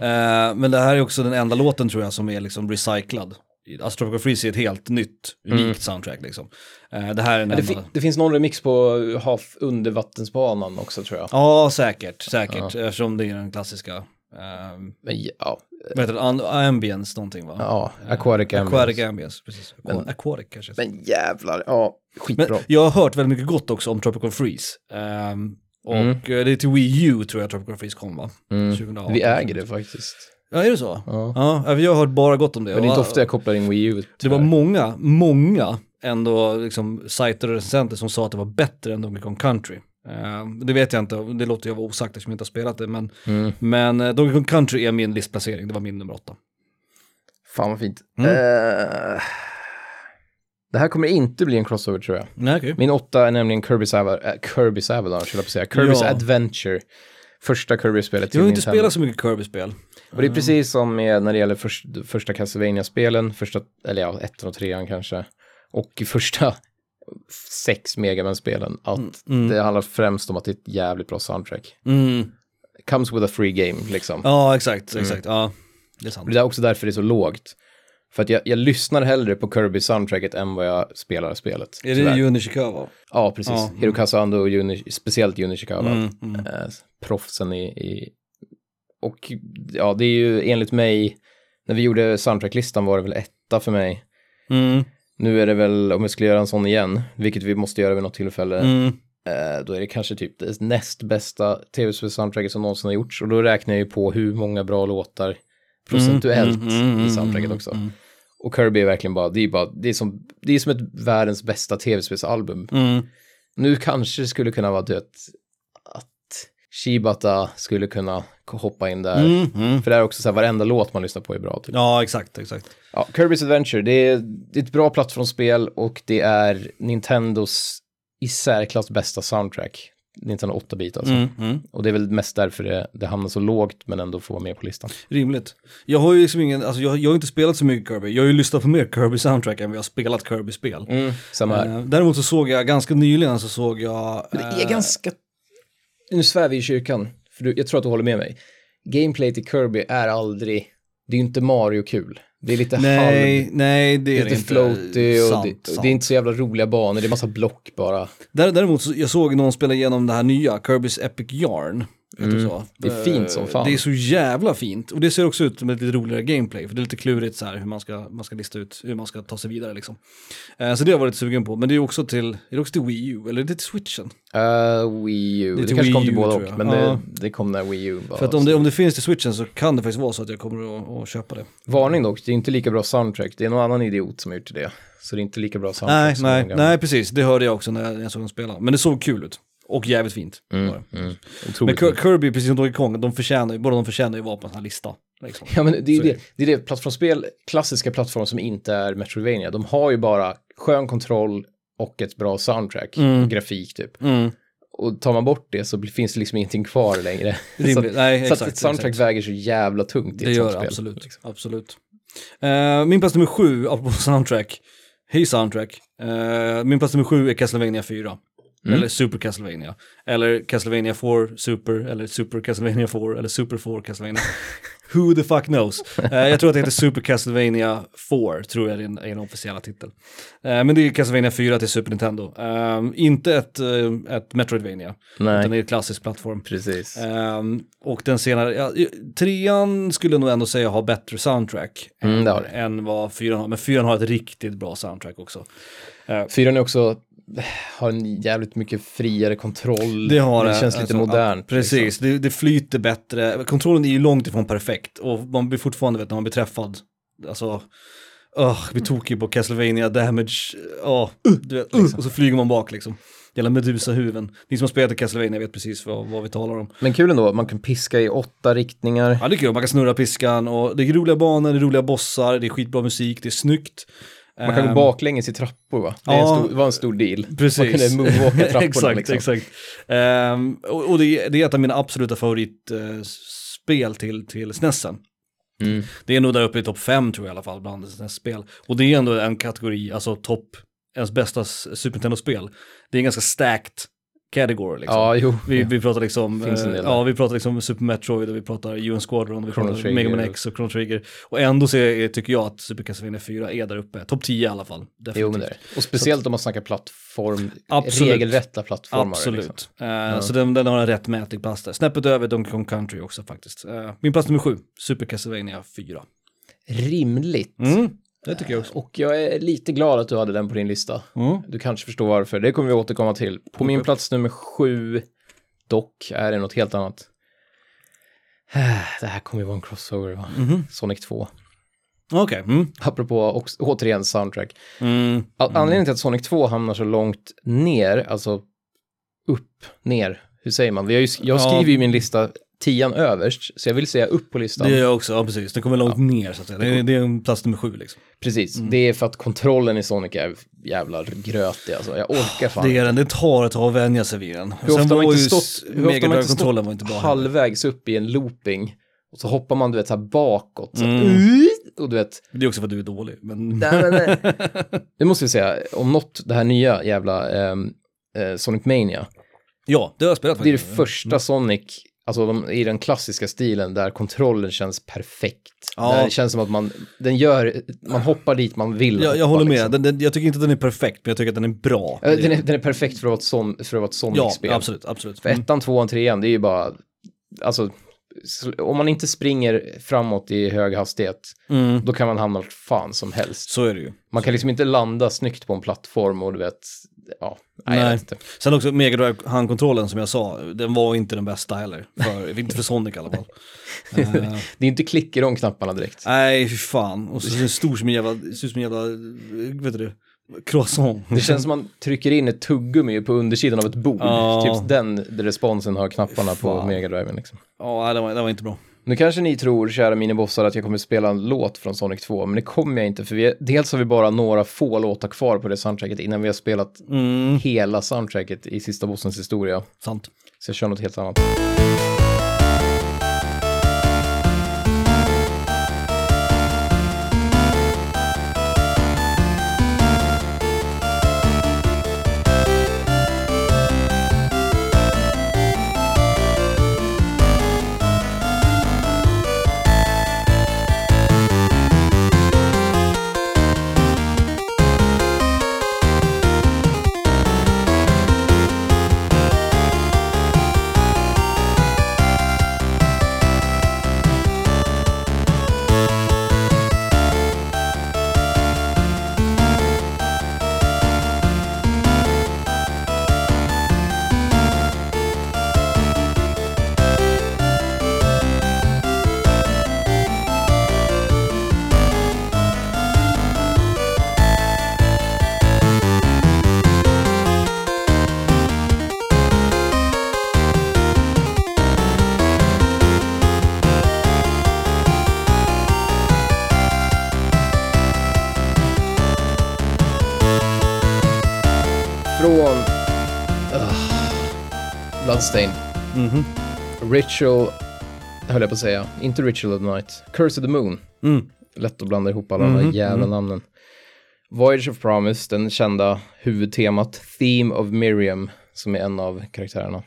men det här är också den enda låten tror jag som är liksom recyclad. Alltså Tropical Freeze är ett helt nytt, unikt soundtrack liksom. Eh, det här är Mm. Det, fi- det finns någon remix på Half undervattensbanan också tror jag. Ja, säkert, säkert. Eftersom det är den klassiska, ehm, Men ja, vad heter det, Am- ambience någonting va? ja Aquatic Ambience. Aquatic ambience, precis. Men- Aquatic kanske. Men jävlar, ja, skitbra. Men jag har hört väldigt mycket gott också om Tropical Freeze. Ehm, och Mm. eh, det är till Wii U tror jag Tropical Freeze kom va? 2018. Vi äger det faktiskt. Ja, är det så? Ja. Ja, jag har hört bara gott om det. Men det är inte ofta jag kopplar in Wii U. Det var tyvärr. många, många ändå liksom sajter och recensenter som sa att det var bättre än Donkey Kong Country. Eh, det vet jag inte, det låter jag vara osagt eftersom jag inte har spelat det, men, Mm. men eh, Donkey Kong Country är min listplacering, det var min nummer åtta. Fan vad fint. Mm. Eh, det här kommer inte bli en crossover tror jag. Nej, okej. Min åtta är nämligen Kirby's, Ava- äh, Kirby's Avalanche, jag på säga. Kirby's Ja. Adventure. Första Kirby-spelet till Jag har inte Nintendo. spelat så mycket Kirby-spel. Och det är precis som med när det gäller först, första Castlevania-spelen, första, eller ja, ettan och trean kanske. Och första sex Megaman-spelen, att det handlar främst om att det är ett jävligt bra soundtrack. Mm. Comes with a free game, liksom. Ja, exakt, exakt, ja. Det är sant. Det är också därför det är så lågt. För att jag, jag lyssnar hellre på Kirby-soundtracket än vad jag spelar spelet. Är det Juni Ishikawa? Ja, precis. Ja. Mm. Hirokazu Ando och Juni, speciellt Juni Ishikawa. Eh, proffsen i, i... Och ja, det är ju enligt mig, när vi gjorde soundtracklistan var det väl etta för mig. Mm. Nu är det väl, om jag skulle göra en sån igen, vilket vi måste göra vid något tillfälle, Mm. eh, då är det kanske typ det näst bästa tv-spelssoundtracket som någonsin har gjorts. Och då räknar jag ju på hur många bra låtar procentuellt Mm, mm, mm, i soundtracket mm, också. mm. Och Kirby är verkligen bara, det är bara, det är som, det är som ett världens bästa tv-spelsalbum. Nu kanske det skulle kunna vara dött Shibata skulle kunna hoppa in där. Mm. Mm. För det är också så här, varenda låt man lyssnar på är bra. Typ. Ja, exakt, exakt. Ja, Kirby's Adventure, det är, det är ett bra plattformsspel och det är Nintendos i särklass bästa soundtrack. Nintendo 8-bit alltså. Mm, mm. Och det är väl mest därför det, det hamnar så lågt men ändå får vara med på listan. Rimligt. Jag har ju liksom ingen, alltså jag, jag har inte spelat så mycket Kirby. Jag har ju lyssnat på mer Kirby-soundtrack än vi har spelat Kirby-spel. Samma här. Eh, däremot så såg jag, ganska nyligen så såg jag... Det är eh, ganska... Nu svär vi i kyrkan, för du, jag tror att du håller med mig. Gameplay till Kirby är aldrig... Det är ju inte Mario-kul. Det är lite Nej, halv... nej det Det är lite inte. floaty och Sant, det, sant. det är inte så jävla roliga banor, det är massa block bara. Där, däremot så jag såg någon spela igenom det här nya, Kirby's Epic Yarn. Mm. Det är fint som Eh, fan. Det är så jävla fint. Och det ser också ut som ett lite roligare gameplay. För det är lite klurigt så här hur man ska, man ska lista ut hur man ska ta sig vidare liksom. Eh, så det har jag varit sugen på. Men det är också till, är det också till Wii U? Eller är det till Switchen? Uh, Wii U, Det det, till kanske kom Wii till U, båda och, men det, det kom när Wii U var. För att om det, om det finns till Switchen så kan det faktiskt vara så att jag kommer att, att köpa det. Varning dock, det är inte lika bra soundtrack, det är någon annan idiot som har gjort det. Så det är inte lika bra soundtrack Nej, nej, nej precis. Det hörde jag också när jag, när jag såg dem spela. Men det såg kul ut. Och jävligt fint. Men Mm, Otroligt. Kir- Kirby, precis som Donkey Kong, de förtjänar ju, båda de förtjänar ju vara på en sån här lista. Liksom. Ja, men det är Så ju det, det är det plattformsspel, klassiska plattformar som inte är Metroidvania, de har ju bara skön kontroll och ett bra soundtrack, och grafik typ. Mm. Och tar man bort det så finns det liksom ingenting kvar längre. så Rimligt. att, Nej, så att exakt, ett soundtrack exakt. väger så jävla tungt i Det ett gör det spel. absolut. liksom. absolut. Eh, min plats nummer sju, apropå soundtrack. Hej soundtrack. Eh, min plats nummer sju är Castlevania 4. Mm. Eller Super Castlevania. Eller Castlevania 4 Super, eller Super Castlevania 4, eller Super 4 Castlevania. Who the fuck knows? Eh, jag tror att det heter Super Castlevania 4, tror jag är den, är den officiella titeln. Eh, men det är Castlevania 4 till Super Nintendo. Eh, inte ett, eh, ett Metroidvania, Nej, utan det är en klassisk plattform. precis. Ehm, och den senare, ja, trean skulle jag nog ändå säga har bättre soundtrack Mm, det. än vad fyran har. Men fyran har ett riktigt bra soundtrack också. Fyran är också, har en jävligt mycket friare kontroll. Det har det det. känns lite alltså, modernt. ja, Precis, liksom. det, det flyter bättre. Kontrollen är ju långt ifrån perfekt och man blir fortfarande, vet när man blir träffad, alltså, uh, blir tokig på Castlevania damage, uh, du vet, uh, och så flyger man bak liksom. Jävla Medusa-huven. Ni som har spelat i Castlevania vet precis vad, vad vi talar om. Men kul ändå, man kan piska i åtta riktningar. Ja det är kul, man kan snurra piskan och det är roliga banor, det är roliga bossar, det är skitbra musik, det är snyggt. Man kan gå Ehm, baklänges i trappor va? Det, ja. stor, var en stor deal. Precis. Man kunde moonwalka trapporna exakt, liksom. exakt. Ehm, och och det, är, det är ett av mina absoluta favoritspel till, till SNESen. Mm. Det är nog där uppe i topp fem tror jag i alla fall bland SNES-spel. Och det är ändå en kategori, alltså topp, ens bästa Super Nintendo-spel. Det är en ganska stacked category liksom. Ja, jo. Vi, vi pratar liksom, eh, ja vi pratar liksom Super Metroid och vi pratar UN Squadron och vi Chrono pratar Trigger. Mega Man X och Chrono Trigger. Och ändå så är, tycker jag att Super Castlevania 4 är där uppe, topp 10 i alla fall. Definitivt. Jo, men det är. Och speciellt om man snackar plattform, Absolut. regelrätta plattformar. Absolut. Liksom. Eh, Så den, den har en rättmätig plats där. Snäppet över Donkey Kong Country också faktiskt. Eh, min plats nummer sju, Super Castlevania 4. Rimligt. Mm, det tycker jag också. Och jag är lite glad att du hade den på din lista. Mm. Du kanske förstår varför. Det kommer vi återkomma till. På min plats nummer sju, dock, är det något helt annat. Det här kommer ju vara en crossover, va? Mhm. Sonic 2. Okej. Mm. Apropå också, återigen soundtrack. Mm. Anledningen till att Sonic 2 hamnar så långt ner, alltså upp, ner, hur säger man? Ju, jag Ja. skriver ju min lista tian överst, så jag vill säga upp på listan. Det är jag också, ja precis. Det kommer långt ner så att säga. Det är, det är en plats nummer sju liksom. Precis, Mm. det är för att kontrollen i Sonic är jävla grötig alltså. Jag orkar fan Det är den, det tar ett tag att vänja sig vid den. Hur ofta har man inte stått, hur ofta man inte stått var inte heller. halvvägs upp i en looping och så hoppar man du vet så här bakåt. Så Mm. att, och du vet, Det är också för att du är dålig. Men... nej, men, nej. det måste jag säga, om något, det här nya jävla ehm, eh, Sonic Mania, Ja, det har jag spelat det är det faktiskt. första Sonic, alltså de, i den klassiska stilen där kontrollen känns perfekt. Ja. Där det känns som att man, den gör, man hoppar dit man vill. Jag, jag håller med. liksom. Den, den, jag tycker inte att den är perfekt, men jag tycker att den är bra. Den är, den är perfekt för att vara ett, son, för att vara ett ja, absolut, absolut. För ettan, tvåan, trean, det är ju bara, alltså, om man inte springer framåt i hög hastighet, Mm. då kan man hamna vart fan som helst. Så är det ju. Man kan liksom inte landa snyggt på en plattform och du vet, ja, nej, Nej. Sen också Mega Drive handkontrollen som jag sa, den var inte den bästa heller. För, inte för Sonic i alla fall. Eh, Det är inte klick i de knapparna direkt. nej, fy fan. Och så är den stor som en jävla, ser ut som en jävla, vet du det, croissant. Det känns som man trycker in ett tuggummi på undersidan av ett bord. Ja. Typ den responsen har knapparna på Fan. Mega Driven liksom. Ja, det var, det var inte bra. Nu kanske ni tror, kära minibossar, att jag kommer spela en låt från Sonic 2, men det kommer jag inte, för vi, dels har vi bara några få låtar kvar på det soundtracket innan vi har spelat Mm, hela soundtracket i sista bossens historia. sant. Så jag kör något helt annat. Ritual, höll jag på att säga. Inte Ritual of the Night. Curse of the Moon. Mm. Lätt att blanda ihop alla de där jävla namnen. Voyage of Promise, den kända huvudtemat. Theme of Miriam, som är en av karaktärerna.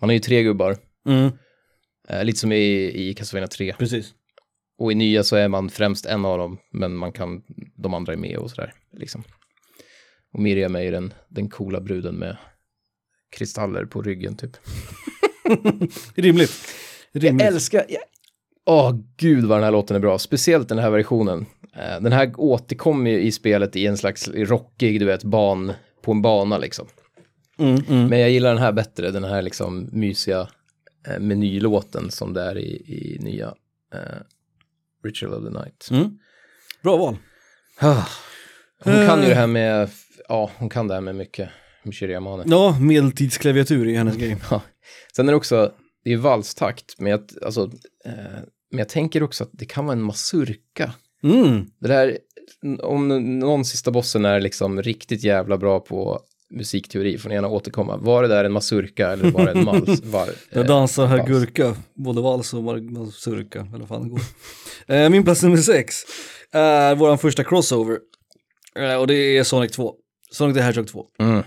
Man har ju tre gubbar. Mm. Eh, lite som i, i Castlevania 3. Precis. Och i nya så är man främst en av dem, men man kan, de andra är med och sådär. Liksom. Och Miriam är ju den, den coola bruden med kristaller på ryggen typ. Rimligt. Rimligt. Jag älskar, jag... åh gud vad den här låten är bra, speciellt den här versionen. Eh, Den här återkommer ju i spelet i en slags rockig, du vet, ban, på en bana liksom. Mm, mm. Men jag gillar den här bättre, den här liksom mysiga eh, menylåten som det är i, i nya eh, Ritual of the Night. Mm. Bra val. Ah. Hon kan ju det här med, ja, hon kan det här med mycket, Yamane. Ja, medeltidsklaviatur är hennes grej. Ja. Sen är det också, det är valstakt, men jag, alltså, eh, men jag tänker också att det kan vara en mazurka. Mm. Det där, om någon sista bossen är liksom riktigt jävla bra på musikteori får ni gärna återkomma. Var det där en mazurka eller var det en mals? Var, Jag eh, dansar här vals? gurka, både vals och mar- surka, eller fan det går. Eh, Min plats nummer sex är vår första crossover. Eh, Och det är Sonic 2. Sonic the Hedgehog 2. Mm.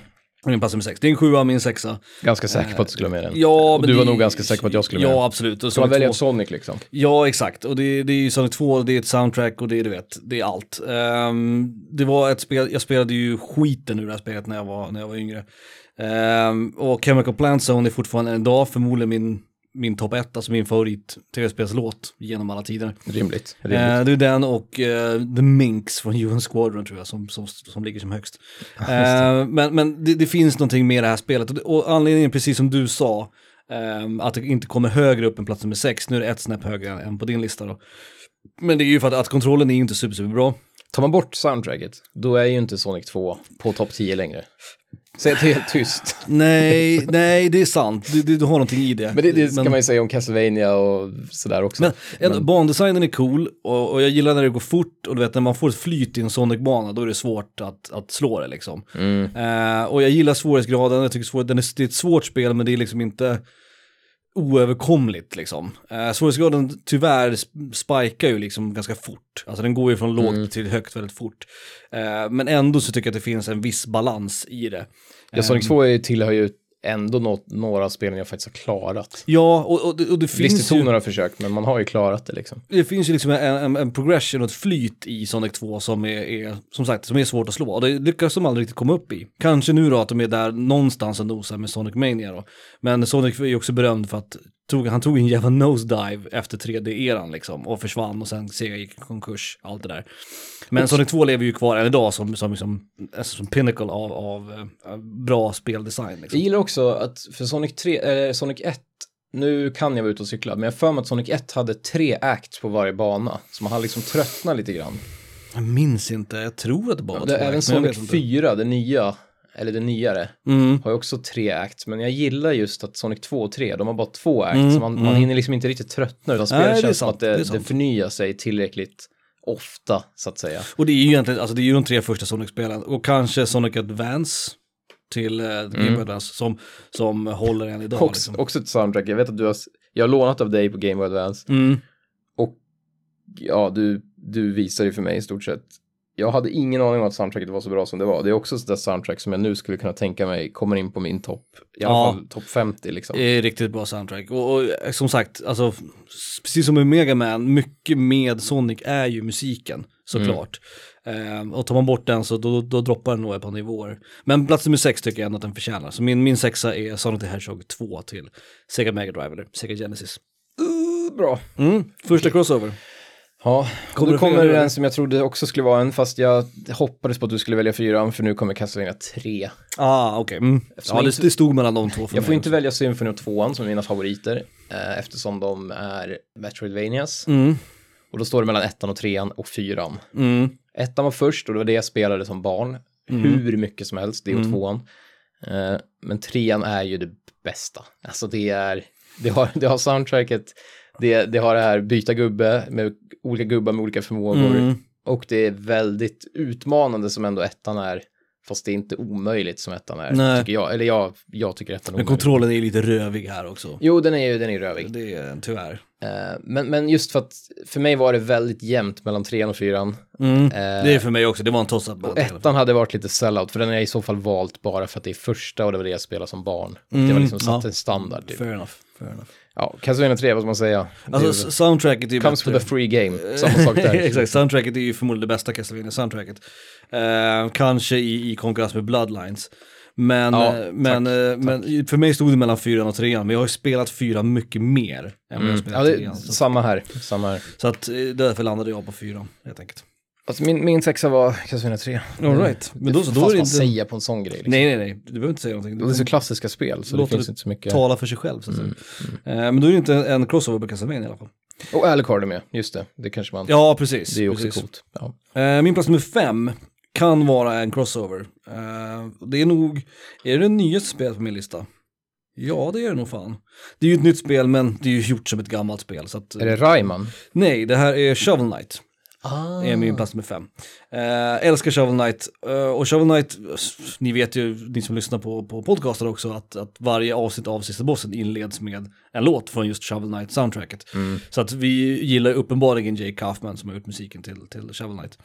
Min plats nummer sex. Det är en sjua, min sexa. Ganska säker på att du skulle ha med den. Ja, och men du var det- nog ganska säker på att jag skulle med Ja, den. absolut. Och Så man Sonic väljer 2 ett Sonic liksom. Ja, exakt. Och det, det är ju Sonic 2, det är ett soundtrack och det är, du vet, det är allt. Ehm, det var ett spel, jag spelade ju skiten ur det här spelet när jag var, när jag var yngre. Ehm, och Chemical Plant Zone är fortfarande en dag förmodligen min, min topp ett, alltså min favorit tv-spelslåt genom alla tider. Rimligt. rimligt. Eh, det är den och eh, The Minx från UN Squadron tror jag som, som, som ligger som högst. Eh, men men det, det finns någonting med det här spelet och, det- och anledningen precis som du sa, ehm, att det inte kommer högre upp än plats nummer sex, nu är det ett snäpp högre än på din lista då. Men det är ju för att, att kontrollen är inte super, super bra. Tar man bort soundtracket, då är ju inte Sonic 2 på topp 10 längre. Säg är helt tyst. Nej, nej, det är sant. Du, du, du har någonting i det. Men det, det ska man ju säga om Castlevania och sådär också. Men, en, bandesignen är cool och, och jag gillar när det går fort och du vet när man får ett flyt i en Sonic-bana då är det svårt att, att slå det liksom. Eh, och jag gillar svårighetsgraden, jag tycker svår, den är, det är ett svårt spel men det är liksom inte oöverkomligt liksom. Eh, svårighetsgraden tyvärr sp- spikar ju liksom ganska fort. Alltså den går ju från lågt till högt väldigt fort. Eh, men ändå så tycker jag att det finns en viss balans i det. Ja, Sonic 2 är, tillhör ju ändå något, några spel jag faktiskt har klarat. Ja, och, och, det- och det Visst, finns det ju... tog några försök, men man har ju klarat det liksom. det finns ju liksom en, en, en progression och ett flyt i Sonic 2 som är, är, som sagt, som är svårt att slå. Och det lyckas de aldrig riktigt komma upp i. Kanske nu då att de är där någonstans och nosar med Sonic Mania då. Men Sonic är ju också berömd för att tog, han tog en jävla nosedive efter 3D-eran liksom och försvann och sen Sega gick i konkurs, allt det där. Men Sonic 2 lever ju kvar än idag som, som, som, alltså som pinnacle av, av eh, bra speldesign. Jag Liksom. gillar också att för Sonic 3, eh, Sonic 1, nu kan jag vara ute och cykla, men jag för mig att Sonic 1 hade tre acts på varje bana. Så man har liksom tröttnat lite grann. Jag minns inte, jag tror att det bara var två även jag Sonic inte. 4, det nya, eller det nyare, Mm. har ju också tre acts, men jag gillar just att Sonic 2 och 3, de har bara två acts, Mm, så man, man mm. hinner liksom inte riktigt tröttna, utan spelet känns som att det, det det, förnyar sig tillräckligt ofta, så att säga. Och det är ju egentligen, alltså det är ju de tre första Sonic-spelen och kanske Sonic Advance till eh, Game Boy Advance som, som håller än idag. Också, Liksom. också ett soundtrack, jag vet att du har, jag har lånat av dig på Game Advance, Mm. och ja, du, du visar ju för mig i stort sett. Jag hade ingen aning om att soundtracket var så bra som det var. Det är också ett sådär soundtrack som jag nu skulle kunna tänka mig kommer in på min topp, i alla Ja. fall topp 50 liksom. Det är riktigt bra soundtrack. Och, och som sagt, alltså, precis som med Mega Man, mycket med Sonic är ju musiken, såklart. Eh, och tar man bort den så då, då droppar den ett par nivåer. Men plats nummer sex tycker jag ändå att den förtjänar. Så min, min sexa är Sonic the Hedgehog 2 till Sega Mega Drive eller Sega Genesis. Uh, bra. Mm, första crossover. Ja, Kommer nu kommer den som jag trodde också skulle vara en, fast jag hoppades på att du skulle välja fyran, för nu kommer Castlevania 3. Ah, okej. Mm. Eftersom Ja, det, det stod mellan de två för Jag mig får inte också. välja Symphony och 2 som mina favoriter, eh, eftersom de är Metroidvanias. Mm, Och då står det mellan ettan och trean och fyran. mm, Ettan var först och det var det jag spelade som barn. Mm. Hur mycket som helst, det och tvåan. Eh, men trean är ju det bästa. Alltså det är, det har, det har soundtracket, det, det har det här byta gubbe med olika gubbar med olika förmågor. mm. Och det är väldigt utmanande som ändå ettan är. Fast det är inte omöjligt som ettan är, Nej. tycker jag. Eller jag, jag tycker ettan är Men kontrollen är ju lite rövig här också. Jo, den är ju den är rövig. Det är tyvärr. Eh, men, men just för att, för mig var det väldigt jämnt mellan trean och fyran. Mm. Eh, Det är för mig också, det var en toss-up. Och ettan hade varit lite sellout, för den har jag i så fall valt bara för att det är första och det var det jag spelade som barn. det var liksom satt Mm, ja. en standard. Typ. Fair enough. Fair enough. Ja, Castlevania 3, vad ska man säga? Alltså s- soundtracket är ju comes bättre. with a free game, samma sak där. Exakt, soundtracket är ju förmodligen det bästa Castlevania-soundtracket. Eh, kanske i, i konkurrens med Bloodlines. Men, Ja, eh, men, tack, eh, men för mig stod det mellan fyran och trean, men jag har ju spelat fyra mycket mer än vad jag Mm. spelat Ja, det, trean. Så, samma här, samma här. så att eh, därför landade jag på fyran, helt enkelt. Alltså min, min sexa var Castlevania 3. All right. Men då så, då är det man inte... säga på en sån grej. Liksom. Nej, nej, nej, du behöver inte säga någonting. Det är så klassiska spel, så det finns det inte så mycket. tala för sig själv, så att Mm, säga. Eh, men då är det inte en, crossover på Castlevania i alla fall. Och Alucard är med, just det. Det kanske man... Ja, precis. det är också precis. coolt. Ja. Eh, min plats nummer fem kan vara en crossover. Eh, det är nog, är det det nyaste spelet på min lista? Ja, det är det nog fan. Det är ju ett nytt spel, men det är ju gjort som ett gammalt spel. Så att, Är det Rayman? Nej, det här är Shovel Knight. Ah. är min plats nummer fem. Eh, älskar Shovel Knight. Eh, och Shovel Knight, ni vet ju, ni som lyssnar på, på podcaster också, att, att varje avsnitt av Sista Bossen inleds med en låt från just Shovel Knight-soundtracket. Så att vi gillar uppenbarligen Jay Kaufman som har gjort musiken till, till Shovel Knight.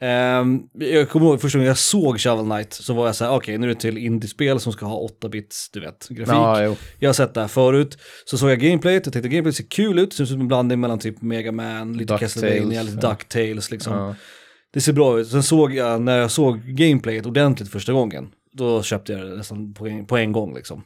Eh, jag kommer ihåg första gången jag såg Shovel Knight så var jag så här, okej nu är det till indiespel som ska ha 8-bits, du vet, grafik. Ja. Jag har sett det här förut. Så såg jag gameplayet, jag tänkte gameplayet ser kul ut, ser ut som en blandning mellan typ Mega Man, lite Castlevania, lite ja. DuckTales liksom. Ja. Det ser bra ut. Sen såg jag, när jag såg gameplayet ordentligt första gången, då köpte jag det nästan på en, på en gång liksom.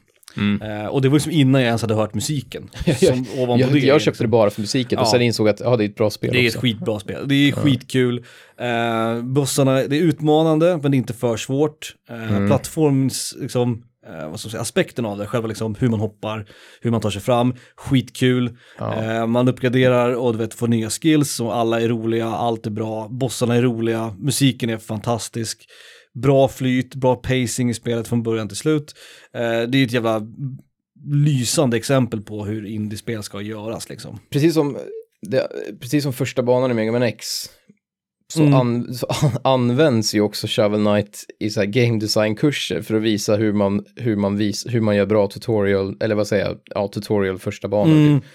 Eh, och det var liksom innan jag ens hade hört musiken. Som Jag, det. jag köpte liksom. det bara för musiken och Ja. sen insåg att ja, det är ett bra spel Det är också. ett skitbra spel. Det är skitkul. Uh, bossarna, det är utmanande men det är inte för svårt. Uh, Plattforms, liksom, eh, vad ska man säga, aspekten av det, själva liksom hur man hoppar, hur man tar sig fram, skitkul. Eh, man uppgraderar och du vet, får nya skills och alla är roliga, allt är bra, bossarna är roliga, musiken är fantastisk. Bra flyt, bra pacing i spelet från början till slut. Eh, det är ett jävla lysande exempel på hur indiespel ska göras liksom. Precis som, det, precis som första banan i Mega Man X så, Mm. an, så an, används ju också Shovel Knight i så här game design-kurser för att visa hur man, hur man, vis, hur man gör bra tutorial, eller vad säger jag, ja, tutorial första banan. Mm. Typ.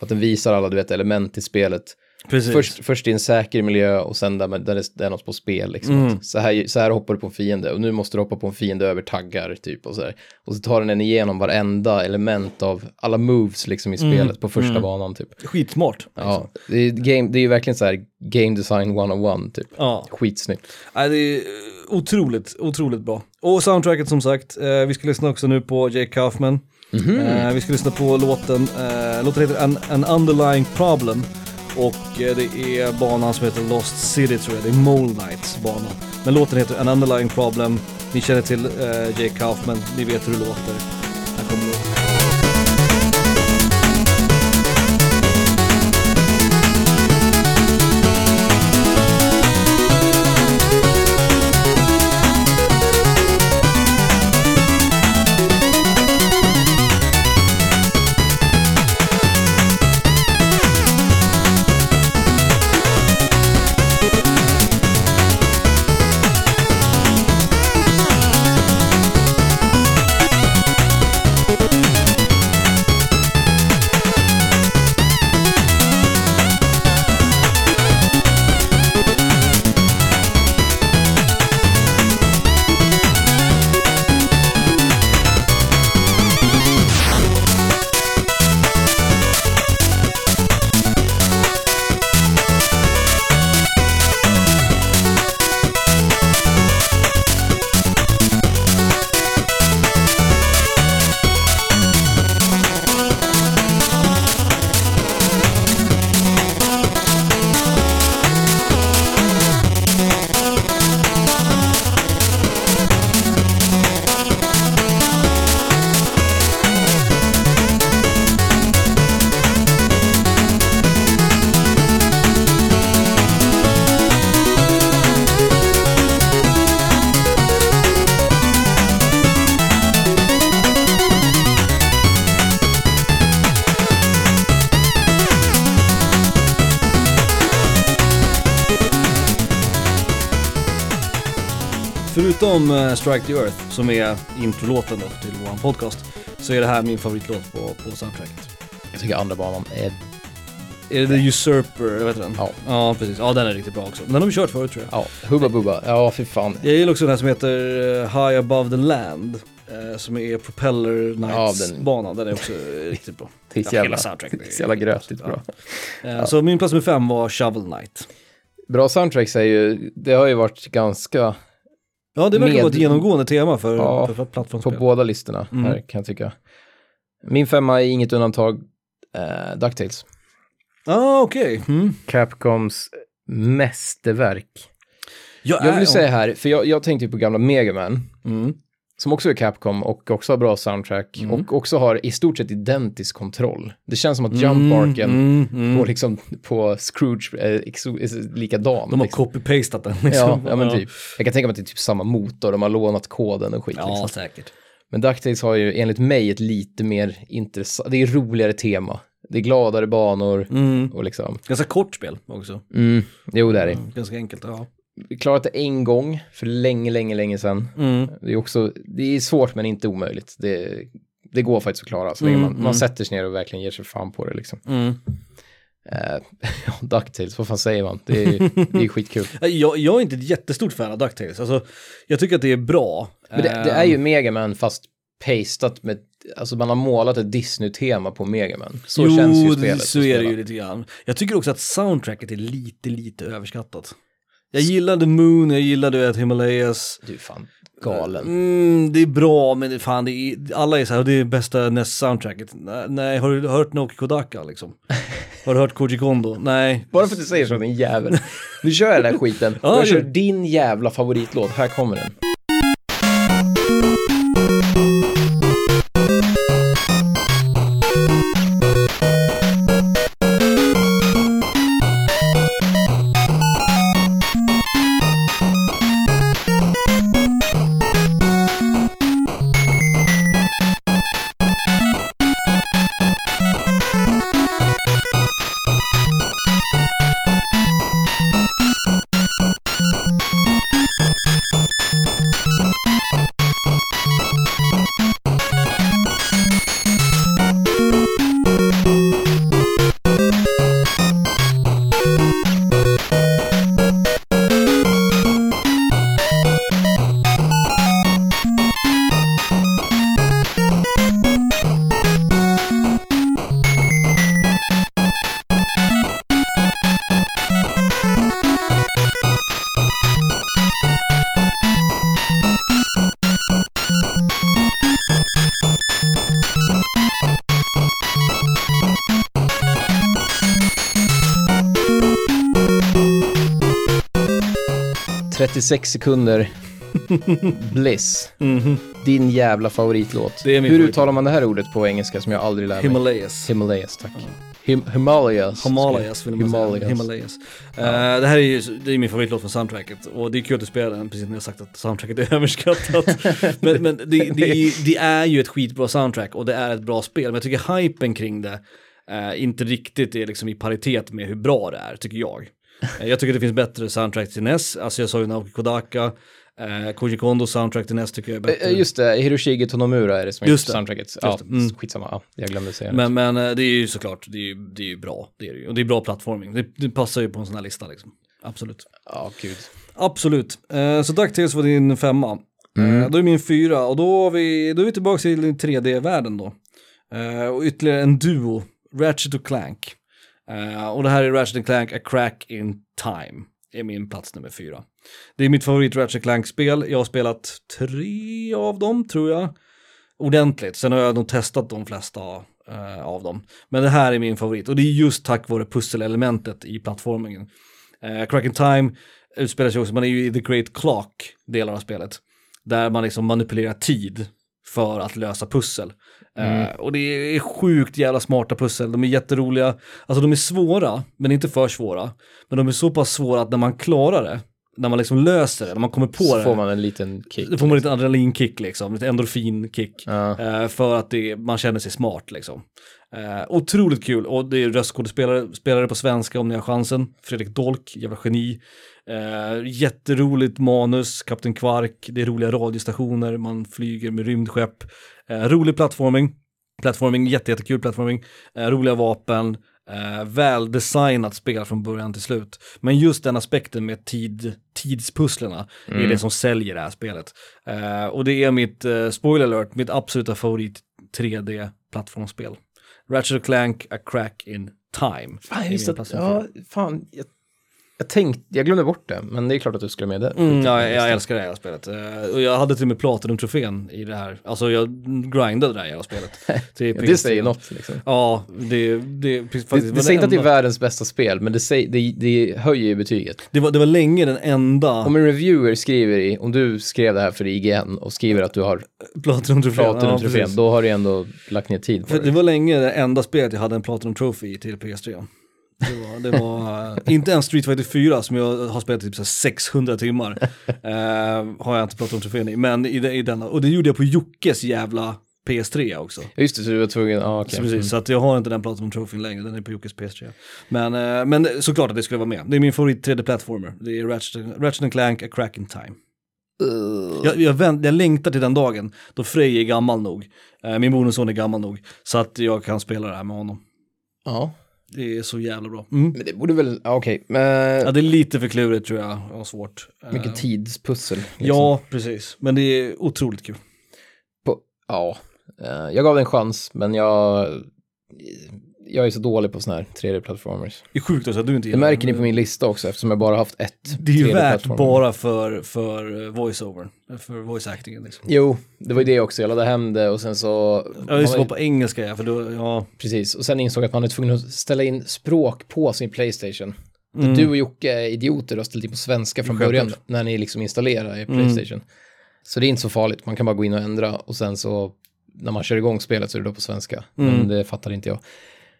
Att den visar alla, du vet, element i spelet. Precis. Först, först i en säker miljö och sen där, där, det, där är något på spel. Liksom. Mm. Så, här, så här hoppar du på en fiende och nu måste du hoppa på en fiende över taggar typ och så här. Och så tar den en igenom varenda element av alla moves liksom i Mm. spelet på första banan typ. Skitsmart. Ja, det är, game, det är ju verkligen så här game design 101 typ. Ja. Skitsnyggt. Nej, det är otroligt, otroligt bra. Och soundtracket som sagt, eh, vi ska lyssna också nu på Jake Kaufman. Eh, vi ska lyssna på låten, eh, låten heter An, An Underlying Problem. Och eh, det är banan som heter Lost City tror jag, det är Mole Knights bana. Men låten heter An Underlying Problem, ni känner till eh, Jake Kaufman, ni vet hur det låter. Här kommer låten. Förutom eh, Strike the Earth, som är introlåten då till vår podcast, så är det här min favoritlåt på, på soundtracket. Jag tycker andra banan är... Är det The Usurper, jag vet den? Ja. Ja, precis. Ja, den är riktigt bra också. Den har vi kört förut tror jag. Ja, Hubba Bubba. Ja, fy fan. Jag gillar också den här som heter eh, High Above the Land. eh, Som är Propeller Knights-banan, den är också riktigt bra. Det är så Ja, hela jävla, soundtracket det är så jävla grötigt bra. Eh, Så min plats nummer fem var Shovel Knight. Bra soundtracks är ju, det har ju varit ganska Ja, det verkar Med- vara ett genomgående tema för, Ja, för på plattformsspel. båda listorna Mm. här kan jag tycka. Min femma är inget undantag, uh, DuckTales. ah, okej. Mm. Capcoms mästerverk. Jag, Jag är- vill säga här, för jag, jag tänkte på gamla Mega Man, Mm. Som också är Capcom och också har bra soundtrack Mm. och också har i stort sett identisk kontroll. Det känns som att Jump-arken mm, mm. på, liksom, på Scrooge är, exo- är likadan. De har liksom. copy-pastat den Ja, liksom. ja, men typ. Jag kan tänka mig att det är typ samma motor, de har lånat koden och skit. Ja, liksom. säkert. Men DuckTales har ju enligt mig ett lite mer intressant, det är roligare tema. Det är gladare banor Mm. och liksom, Ganska kort spel också. mm, jo det är det. Ganska enkelt, ja. Klarat det en gång för länge, länge, länge sedan. Mm. Det är också, det är svårt men inte omöjligt. Det, det går faktiskt att klara så länge Mm, man, mm. man sätter sig ner och verkligen ger sig fan på det liksom. Mm. Eh, ja, DuckTales, vad fan säger man? Det är, det är skitkul. Jag, jag är inte ett jättestort fan av DuckTales. Alltså, jag tycker att det är bra. Men det, det är ju Megaman fast pastat med, alltså man har målat ett Disney-tema på Megaman. Så jo, känns ju spelet. så att är det ju lite grann. Jag tycker också att soundtracket är lite, lite överskattat. Jag gillade Moon, jag gillade ett Himalayas. Du är fan galen. Mm, det är bra, men det, fan, det är, alla är så här, det är bästa NES-soundtracket. Nej, Nej, har du hört Naoki Kodaka liksom? Har du hört Koji Kondo? Nej. Bara för att du säger så, din jävel. Nu kör jag den här skiten. Och jag kör din jävla favoritlåt. Här kommer den. ...36 sekunder. Bliss. Din jävla favoritlåt. Hur favoritlåt. uttalar man det här ordet på engelska som jag aldrig lär mig? Himalayas. Himalayas, tack. Him Himalayas. Himalayas vill man säga. Himalayas. Himalayas. Eh, det här är ju det är min favoritlåt från soundtracket och det är kul att du spelar den precis när jag sagt att soundtracket är överskattat. men men det, det, är- det är ju ett skitbra soundtrack och det är ett bra spel men jag tycker hypen kring det eh, inte riktigt är liksom i paritet med hur bra det är tycker jag. Eh, jag tycker det finns bättre soundtrack till NES, alltså jag sa ju Naoki Kodaka, eh, Koji Kondo soundtrack till NES tycker jag är bättre. Eh, Just det, Hiroshige Tonomura är det som är Just det. soundtracket. Ja, Just det. Mm. skitsamma. Ja, jag glömde säga det. Men, men eh, det är ju såklart, det är ju, det är ju bra. Det är ju. Och det är bra plattforming. Det, det passar ju på en sån här lista liksom. Absolut. Ja, gud. Absolut. Eh, så DuckTales var din femma. Mm. Eh, då är min fyra och då, har vi, då är vi tillbaka till 3D-världen då. Eh, och ytterligare en duo, Ratchet och Clank. Uh, och det här är Ratchet Clank A Crack in Time. Det är min plats nummer fyra. Det är mitt favorit Ratchet Clank-spel. Jag har spelat tre av dem tror jag. Ordentligt. Sen har jag nog testat de flesta uh, av dem. Men det här är min favorit. Och det är just tack vare pusselelementet i plattformingen. Uh, Crack in Time utspelar sig också, man är ju i The Great Clock, delar av spelet. Där man liksom manipulerar tid för att lösa pussel. Eh, och det är sjukt jävla smarta pussel, de är jätteroliga. Alltså de är svåra, men inte för svåra. Men de är så pass svåra att när man klarar det när man liksom löser det, när man kommer på Så det. får man en liten kick. Då får man lite adrenalinkick liksom, lite endorfinkick. Ja. Eh, för att det, man känner sig smart liksom. Eh, otroligt kul och det är röstskådespelare spelare på svenska om ni har chansen. Fredrik Dolk, jävla geni. Eh, jätteroligt manus, Kapten Kvark, det är roliga radiostationer, man flyger med rymdskepp. Eh, rolig plattforming, plattforming, jätte, jättekul plattforming, eh, roliga vapen, eh, väldesignat spel från början till slut. Men just den aspekten med tid, tidspusslerna är det som säljer det här spelet. Eh, och det är mitt, eh, spoiler alert, mitt absoluta favorit 3D-plattformsspel. Ratchet Clank, A Crack in Time. Fan, min att, ja, fan, jag, jag tänkte, jag glömde bort det, men det är klart att du skulle med det. Mm, ja, jag, älskar det här spelet. Eh, och jag hade till och med Platinum-trofén i det här. Alltså jag grindade det här jävla spelet. Ja, det PS3. säger något liksom. Ja, det, det, faktiskt, Det, var det säger inte att det är världens bästa spel, men det, säger, det, det höjer ju betyget. det, var, det var länge den enda Om en reviewer skriver i, om du skrev det här för IGN och skriver att du har Platinum-trofén. pratat om ja, då har du ändå lagt ner tid på För det det. var länge det enda spelet jag hade en Platinum Trophy i till PS3. Det var, det var eh, inte ens Street Fighter 4 som jag har spelat i typ så här 600 timmar. eh, har jag inte Platinum Trofén i, men i, i denna. Och det gjorde jag på Jockes jävla PS3 också. Just det, så du var tvungen, ja okej. Så, precis, så att jag har inte den Platinum Trophy längre, den är på Jockes PS3. Men, eh, men såklart att det skulle vara med. Det är min favorit 3D-plattformer. Det är Ratchet, Ratchet Clank, A Crack in Time. Jag, jag, vänt, jag längtar till den dagen då Frej är gammal nog. Eh, min bonusson är gammal nog. Så att jag kan spela det här med honom. Ja, Det är så jävla bra. Mm. men det borde väl, ja, okej. Men Ja, det är lite för klurigt tror jag och svårt. Eh, mycket tidspussel. liksom. Ja, precis. Men det är otroligt kul. På, ja, eh, jag gav det en chans, men jag, jag är så dålig på sådana här 3D-plattformers. Det är sjukt också att du inte Det gillar märker ni på min lista också, eftersom jag bara haft ett Det är ju värt 3D-plattformer. bara för, för voice-over, för voice-actingen liksom. Jo, det var ju det också. Jag laddade hem det och sen så... Ja, just det, var på engelska ja, för då, ja. Precis, och sen insåg jag att man är tvungen att ställa in språk på sin Playstation. Mm. Du och Jocke är idioter och har ställt in på svenska från början när ni liksom installerar Mm. i Playstation. Så det är inte så farligt, man kan bara gå in och ändra och sen så när man kör igång spelet så är det då på svenska. Mm. Men det fattar inte jag.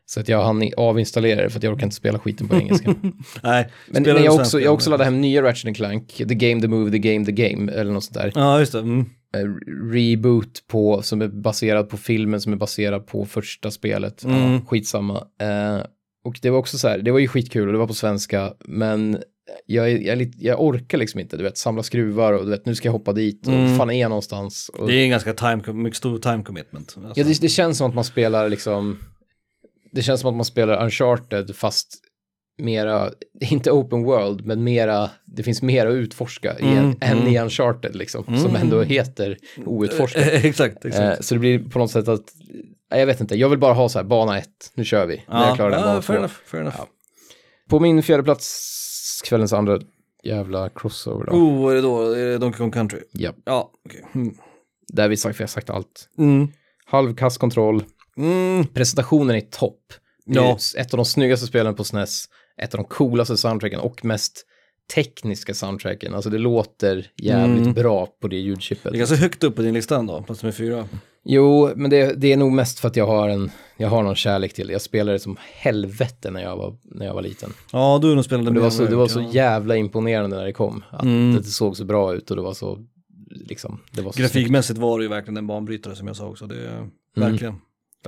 Så att jag hann avinstallera det för att jag orkar inte spela skiten på engelska. Nej, Men, men jag, också, jag också laddat hem nya Ratchet Clank, The Game, The Move, The Game, The Game, eller något sånt där. Ja, just det. Mm. Eh, reboot på, som är baserad på filmen som är baserad på första spelet. Mm. Ja, skitsamma. Eh, och det var också så här, det var ju skitkul och det var på svenska, men jag, är- jag, är lite- jag orkar liksom inte, du vet, samla skruvar och du vet, nu ska jag hoppa dit och Mm. fan är jag någonstans? Och, Det är en ganska time, mycket stor time commitment. Alltså. ja, det, det känns som att man spelar liksom, det känns som att man spelar Uncharted fast mera, inte open world, men mera, det finns mer att utforska i Mm, än mm. i Uncharted liksom, som ändå heter outforskat. exakt, exakt. Eh, så det blir på något sätt att, nej, jag vet inte, jag vill bara ha så här bana ett, nu kör vi. när jag klarar den ja, bana fair två. enough, fair enough. Ja. På min fjärde plats, kvällens andra jävla crossover då. Oh, är det då? Är det Donkey Kong Country? Ja, Ja, okej. Mm. där vi sagt, vi har sagt allt. Mm. Halvkass kontroll, Mm. presentationen är topp. Det är Ja. ett av de snyggaste spelen på SNES, ett av de coolaste soundtracken och mest tekniska soundtracken. Alltså det låter jävligt Mm. bra på det ljudchippet. Det är ganska högt upp på din lista ändå, plats nummer fyra. Jo, men det, det är nog mest för att jag har en, jag har någon kärlek till det. Jag spelade det som helvete när jag var, när jag var liten. Ja, du nog spelat Och det var så, det var så jävla imponerande när det kom. Att Mm. det såg så bra ut och det var så, liksom, det var så snyggt. Grafikmässigt var det ju verkligen en banbrytare som jag sa också. Det är Mm.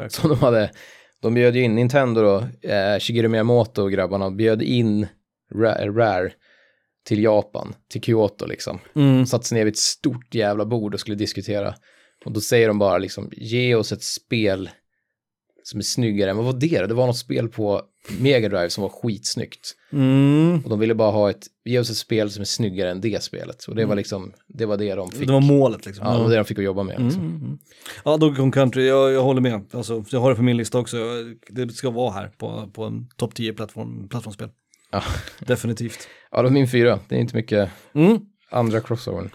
Så de hade, de bjöd ju in Nintendo då, eh, Shigeru Miyamoto och grabbarna bjöd in Rare, Rare till Japan, till Kyoto liksom. Mm. De satte sig ner vid ett stort jävla bord och skulle diskutera. Och då säger de bara liksom, ge oss ett spel som är snyggare än, vad var det då? Det var något spel på Mega Drive som var skitsnyggt. Mm. Och de ville bara ha ett, ge oss ett spel som är snyggare än det spelet. Och det var liksom, det var det de fick. Det var målet liksom. Ja, det var det de fick att jobba med. Liksom. Mm, mm. Ja, Donkey Kong Country, jag, jag håller med. Alltså, jag har det på min lista också. Det ska vara här på, på en topp 10 plattform, plattformsspel. Ja. Definitivt. Ja, det var min fyra. Det är inte mycket Mm. andra crossovern.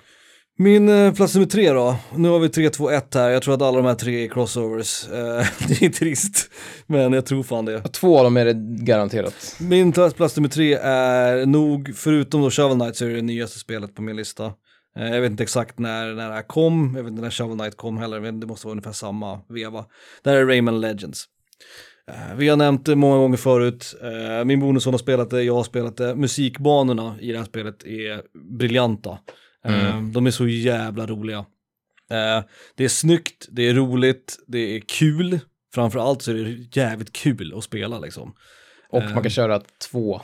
Min eh, plats nummer tre då. Nu har vi 3, 2, 1 här. Jag tror att alla de här tre är crossovers. Eh, det är trist, men jag tror fan det. Två av dem är det garanterat. Min plats, nummer tre är nog, förutom då Shovel Knight, så är det det nyaste spelet på min lista. Eh, jag vet inte exakt när, när det här kom, jag vet inte när Shovel Knight kom heller, men det måste vara ungefär samma veva. Det här är Rayman Legends. Vi har nämnt det många gånger förut, min bonusson har spelat det, jag har spelat det. Musikbanorna i det här spelet är briljanta. Eh, De är så jävla roliga. Eh, Det är snyggt, det är roligt, det är kul. Framförallt så är det jävligt kul att spela liksom. Och man kan köra två.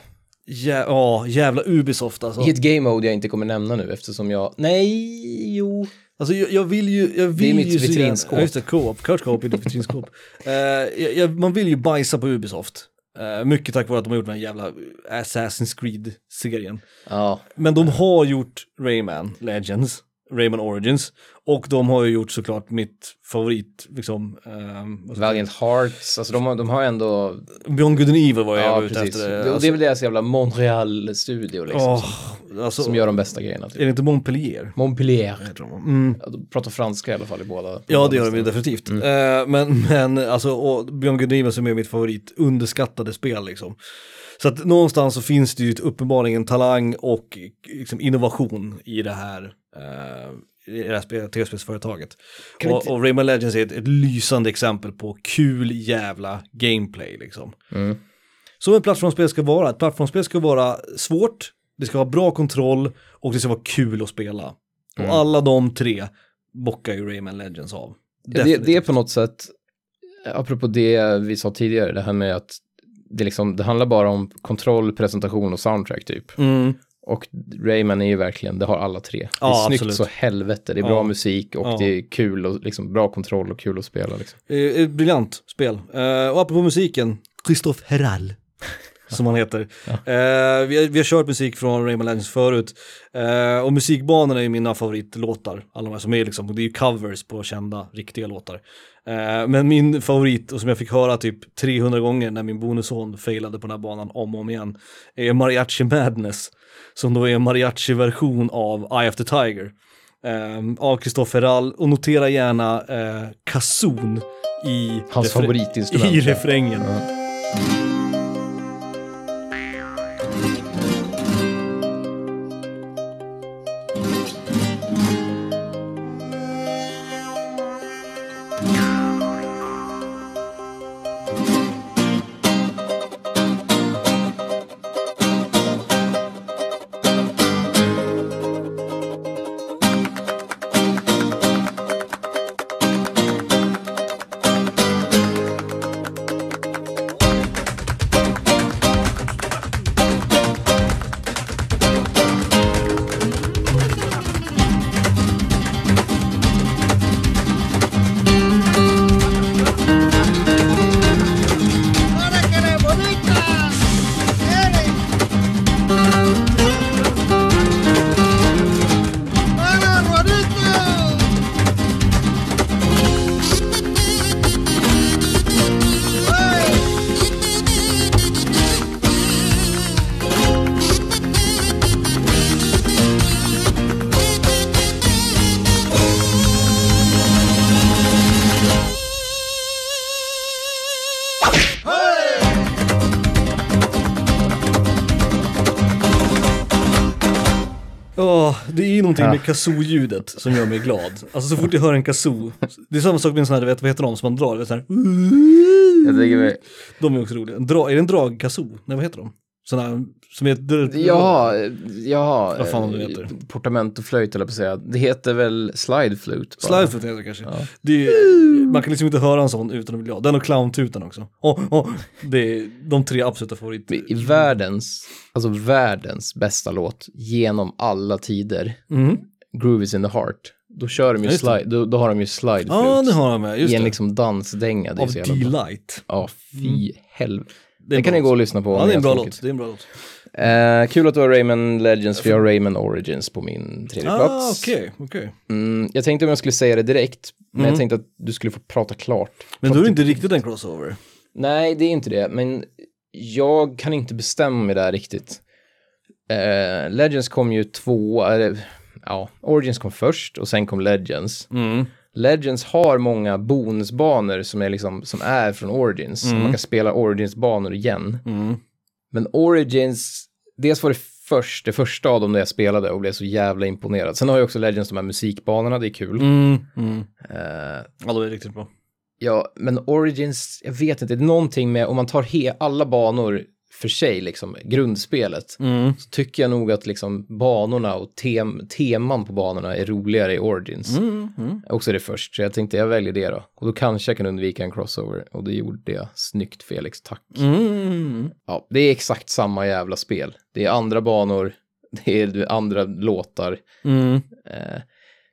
Jä- Ja, jävla Ubisoft alltså. I ett game mode jag inte kommer nämna nu eftersom jag... Nej, jo. Alltså jag, jag vill ju, jag vill mitt ju så gärna- vitrinskåp. Ja, just det, co-op, couch co-op är ditt vitrinskåp. Eh, jag, jag, man vill ju bajsa på Ubisoft. Eh, mycket tack vare att de har gjort den här jävla Assassin's Creed-serien. Ja, Men de har gjort Rayman Legends, Rayman Origins, och de har ju gjort såklart mitt favorit, liksom, jag Valiant Hearts, alltså de har, de har ändå... Beyond Good and Evil var jag Ja, ute precis. efter. Det, eh, och det är väl deras jävla Montreal-studio liksom, åh, som, alltså, som gör de bästa grejerna. Är Typ. det inte Montpellier? Montpellier. Mm. Ja, de pratar franska i alla fall i båda. Ja, det gör de definitivt. Mm. Eh, men, men alltså, och Beyond Good and Evil som är mitt favorit, underskattade spel liksom. Så att någonstans så finns det ju uppenbarligen talang och liksom, innovation i det här, eh, i det här spe- tv-spelsföretaget. Kan vi Och, och Rayman Legends är ett, ett lysande exempel på kul jävla gameplay liksom. Mm. Som ett plattformsspel ska vara. Ett plattformsspel ska vara svårt, det ska ha bra kontroll och det ska vara kul att spela. Mm. Och alla de tre bockar ju Rayman Legends av. Det, det är på något sätt, apropå det vi sa tidigare, det här med att det, liksom, det handlar bara om kontroll, presentation och soundtrack typ. Mm. Och Rayman är ju verkligen, det har alla tre. Det är snyggt absolut. så helvete, det är bra Ja. musik och Ja. det är kul och liksom bra kontroll och kul att spela liksom. Eh, Ett briljant spel. Eh, och apropå musiken, Christophe Herral. Som han heter. Eh, vi, har, vi har kört musik från Rayman Legends förut. Eh, och musikbanorna är ju mina favoritlåtar. Alla de här som är liksom, det är ju covers på kända, riktiga låtar. Eh, men min favorit, och som jag fick höra typ 300 gånger när min bonusson failade på den här banan om och om igen, är Mariachi Madness. Som då är en mariachi-version av Eye of the Tiger. Eh, av Christopher Herral. Och notera gärna eh, kazon i Hans favoritinstrument. i refrängen. ¡Ahora Åh, det är ju någonting med kazoo-ljudet som gör mig glad. Alltså så fort jag hör en kazoo, det är samma sak med en sån här, vet, vad heter de som man drar, vet, så här, Jag tycker vi, de är också roliga. Dra, är det en drag-kazoo? Nej, vad heter de? Sådana som är... ja, ja, Vad fan det eh, heter. portament och flöjt eller på att säga. Det heter väl slide flute? bara. Slidefoot heter det kanske. Det är, man kan liksom inte höra en sån utan att bli glad. Den och clowntutan också. Åh, åh, det är de tre absoluta favoriter. I världens, alltså världens bästa låt genom alla tider, Mm. Groove is in the heart, då kör de ju slide, då, då har de ju slide flute. Ja, det har han med. Just I en det. liksom dansdänga. Det Av. D-Light. Ja, fy helvete. Det, kan ni gå och lyssna på. Ja, det är en bra låt. Det är en bra låt. Eh, kul att du har Rayman Legends, för jag har Rayman Origins på min tredje Ah, plats. okej, okej. Mm, jag tänkte om jag skulle säga det direkt, men Mm. jag tänkte att du skulle få prata klart. Men då är det inte riktigt en crossover. Nej, det är inte det, men jag kan inte bestämma mig där riktigt. Eh, Legends kom ju två, eller, ja, Origins kom först och sen kom Legends. Mm. Legends har många bonusbanor som är, liksom, som är från Origins. Mm. Man kan spela Origins-banor igen. Mm. Men Origins, dels var det först, det första av dem där jag spelade och blev så jävla imponerad. Sen har ju också Legends de här musikbanorna, det är kul. Mm. Mm. Eh, Ja, då är det riktigt bra. Ja, men Origins, jag vet inte, det är någonting med, om man tar he, alla banor för sig, liksom, grundspelet, Mm. så tycker jag nog att liksom banorna och tem, teman på banorna är roligare i Origins. Mm, mm. Också det först, så jag tänkte jag väljer det då. Och då kanske jag kan undvika en crossover, och det gjorde jag. Snyggt Felix, tack. Mm. Ja, det är exakt samma jävla spel. Det är andra banor, det är andra låtar. Mm. Eh,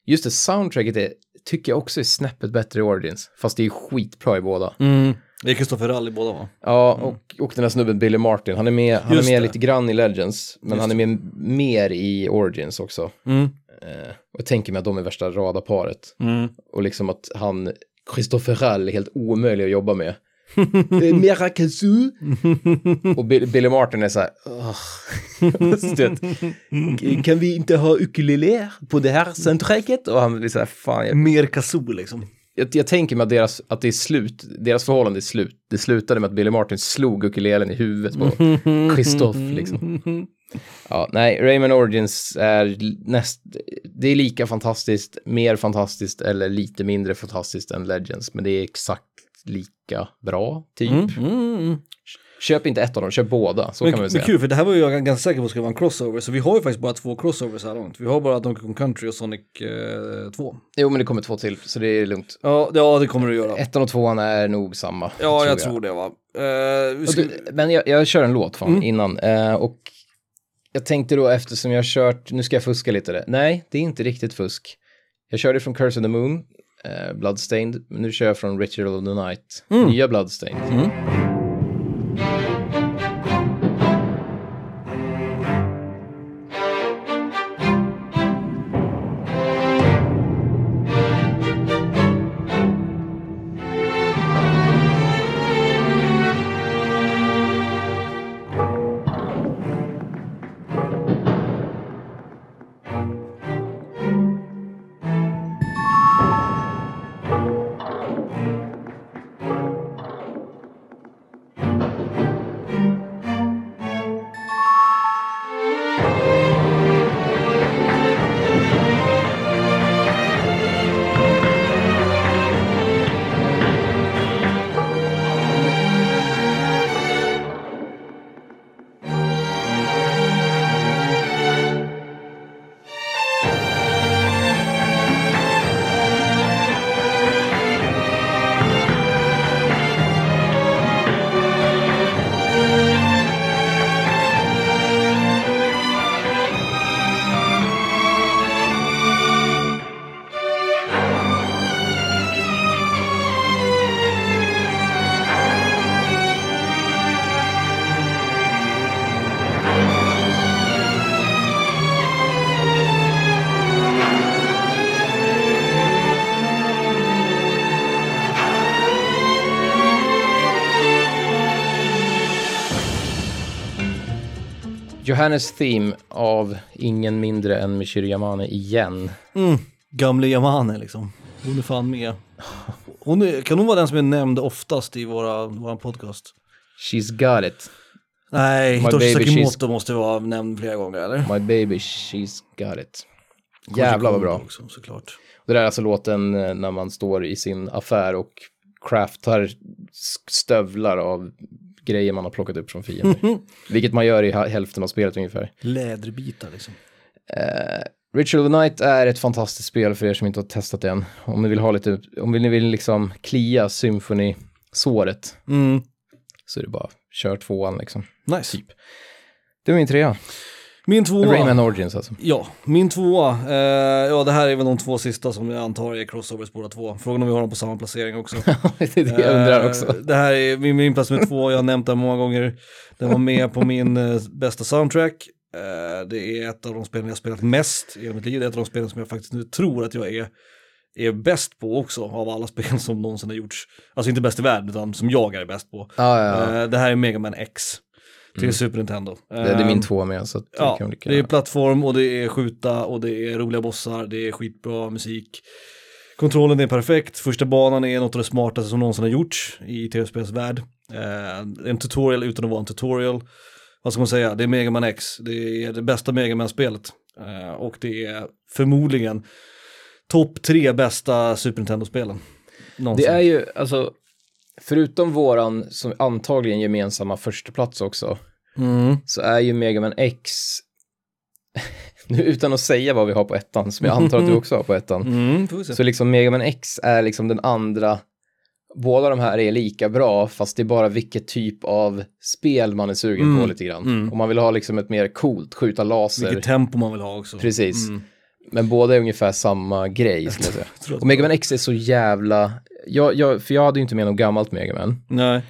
just det, soundtracket är, tycker jag också är snäppet bättre i Origins, fast det är skitbra i båda. Mm. Det är Kristoffer Rall i båda va? Ja, och, och den här snubben Billy Martin, han är med, han är med det. lite grann i Legends, men Just han är med mer i Origins också. Mm. Eh, och jag tänker mig att de är värsta radarparet. Mm. Och liksom att han, Christopher Rall, är helt omöjlig att jobba med. Mera kazoo. och Bill, Billy Martin är så här, vet, kan vi inte ha ukulele på det här soundtracket? Och han blir så här, fan, jag, Mer kazoo liksom. Jag, jag tänker mig att, deras, att det är slut, deras förhållande är slut. Det slutade med att Billy Martin slog ukulelen i huvudet på Christoph liksom. Ja, nej, Rayman Origins är näst, det är lika fantastiskt, mer fantastiskt eller lite mindre fantastiskt än Legends, men det är exakt lika bra, typ. Mm. Köp inte ett av dem, köp båda, så Men, kan man men säga. kul, för det här var jag ganska säker på skulle vara en crossover, så vi har ju faktiskt bara två crossovers här långt. Vi har bara Donkey Kong Country och Sonic eh, 2. Jo, men det kommer två till, så det är lugnt. Ja, det- ja, det kommer du göra. Ettan och tvåan är nog samma. Ja, jag tror det va. Och ska... du, men jag, jag kör en låt fan Mm. innan. Eh, och jag tänkte då eftersom jag har kört, nu ska jag fuska lite det. Nej, det är inte riktigt fusk. Jag körde från Curse of the Moon, eh, Bloodstained, men nu kör jag från Ritual of the Night, Mm. nya Bloodstained. Johannes Theme av ingen mindre än Michiru Yamane igen. Mm. Gamle Yamane liksom. Hon är fan med. Hon är, kan hon vara den som är nämnd oftast i våra, våra podcast? She's got it. Nej, Hitoshi Sakimoto måste vara nämnd flera gånger eller? My baby, she's got it. Jävlar vad bra. Också, såklart. Det där är alltså låten eh, när man står i sin affär och craftar stövlar av grejer man har plockat upp från fiender. Vilket man gör i hälften av spelet ungefär. Läderbitar liksom. Eh, Ritual of the Night är ett fantastiskt spel för er som inte har testat det än. Om ni vill ha lite, om ni vill liksom klia Symphony-såret Mm. så är det bara kör tvåan liksom. Nice. Det var min trea. Min tvåa. Rayman Origins alltså. Ja, min tvåa. Eh, ja, det här är väl de två sista som jag antar är crossovers båda två. Frågan om vi har dem på samma placering också. det är det jag undrar Eh, också. Det här är min, min plats nummer två, jag har nämnt den många gånger. Den var med på min eh, bästa soundtrack. Eh, det är ett av de spelen jag spelat mest i hela mitt liv. Det är ett av de spelen som jag faktiskt nu tror att jag är, är bäst på också av alla spel som någonsin har gjorts. Alltså inte bäst i världen, utan som jag är bäst på. Ja, ja, ja. Eh, det här är Mega Man X till Super Nintendo. Det, det är min Eh, två med så det Ja, kan lika det är plattform och det är skjuta och det är roliga bossar, det är skitbra musik. Kontrollen är perfekt, första banan är något av det smartaste som någonsin har gjorts i tv-spelsvärld. Eh, en tutorial utan att vara en tutorial. Vad ska man säga, det är Mega Man X, det är det bästa Mega Man-spelet. Eh, och det är förmodligen topp tre bästa Super Nintendo-spelen. någonsin. Det är ju, alltså, förutom våran som antagligen gemensamma försteplats också, Mm. så är ju Mega Man X, nu utan att säga vad vi har på ettan, som jag antar att du också har på ettan, Mm, så liksom Mega Man X är liksom den andra, båda de här är lika bra, fast det är bara vilket typ av spel man är sugen på Mm, lite grann. mm. Om man vill ha liksom ett mer coolt, skjuta laser, Vilket tempo man vill ha också. precis. Mm. Men båda är ungefär samma grej, jag tror att- Och Mega Man X är så jävla, jag, jag, för jag hade ju inte med något gammalt Mega Man. Nej.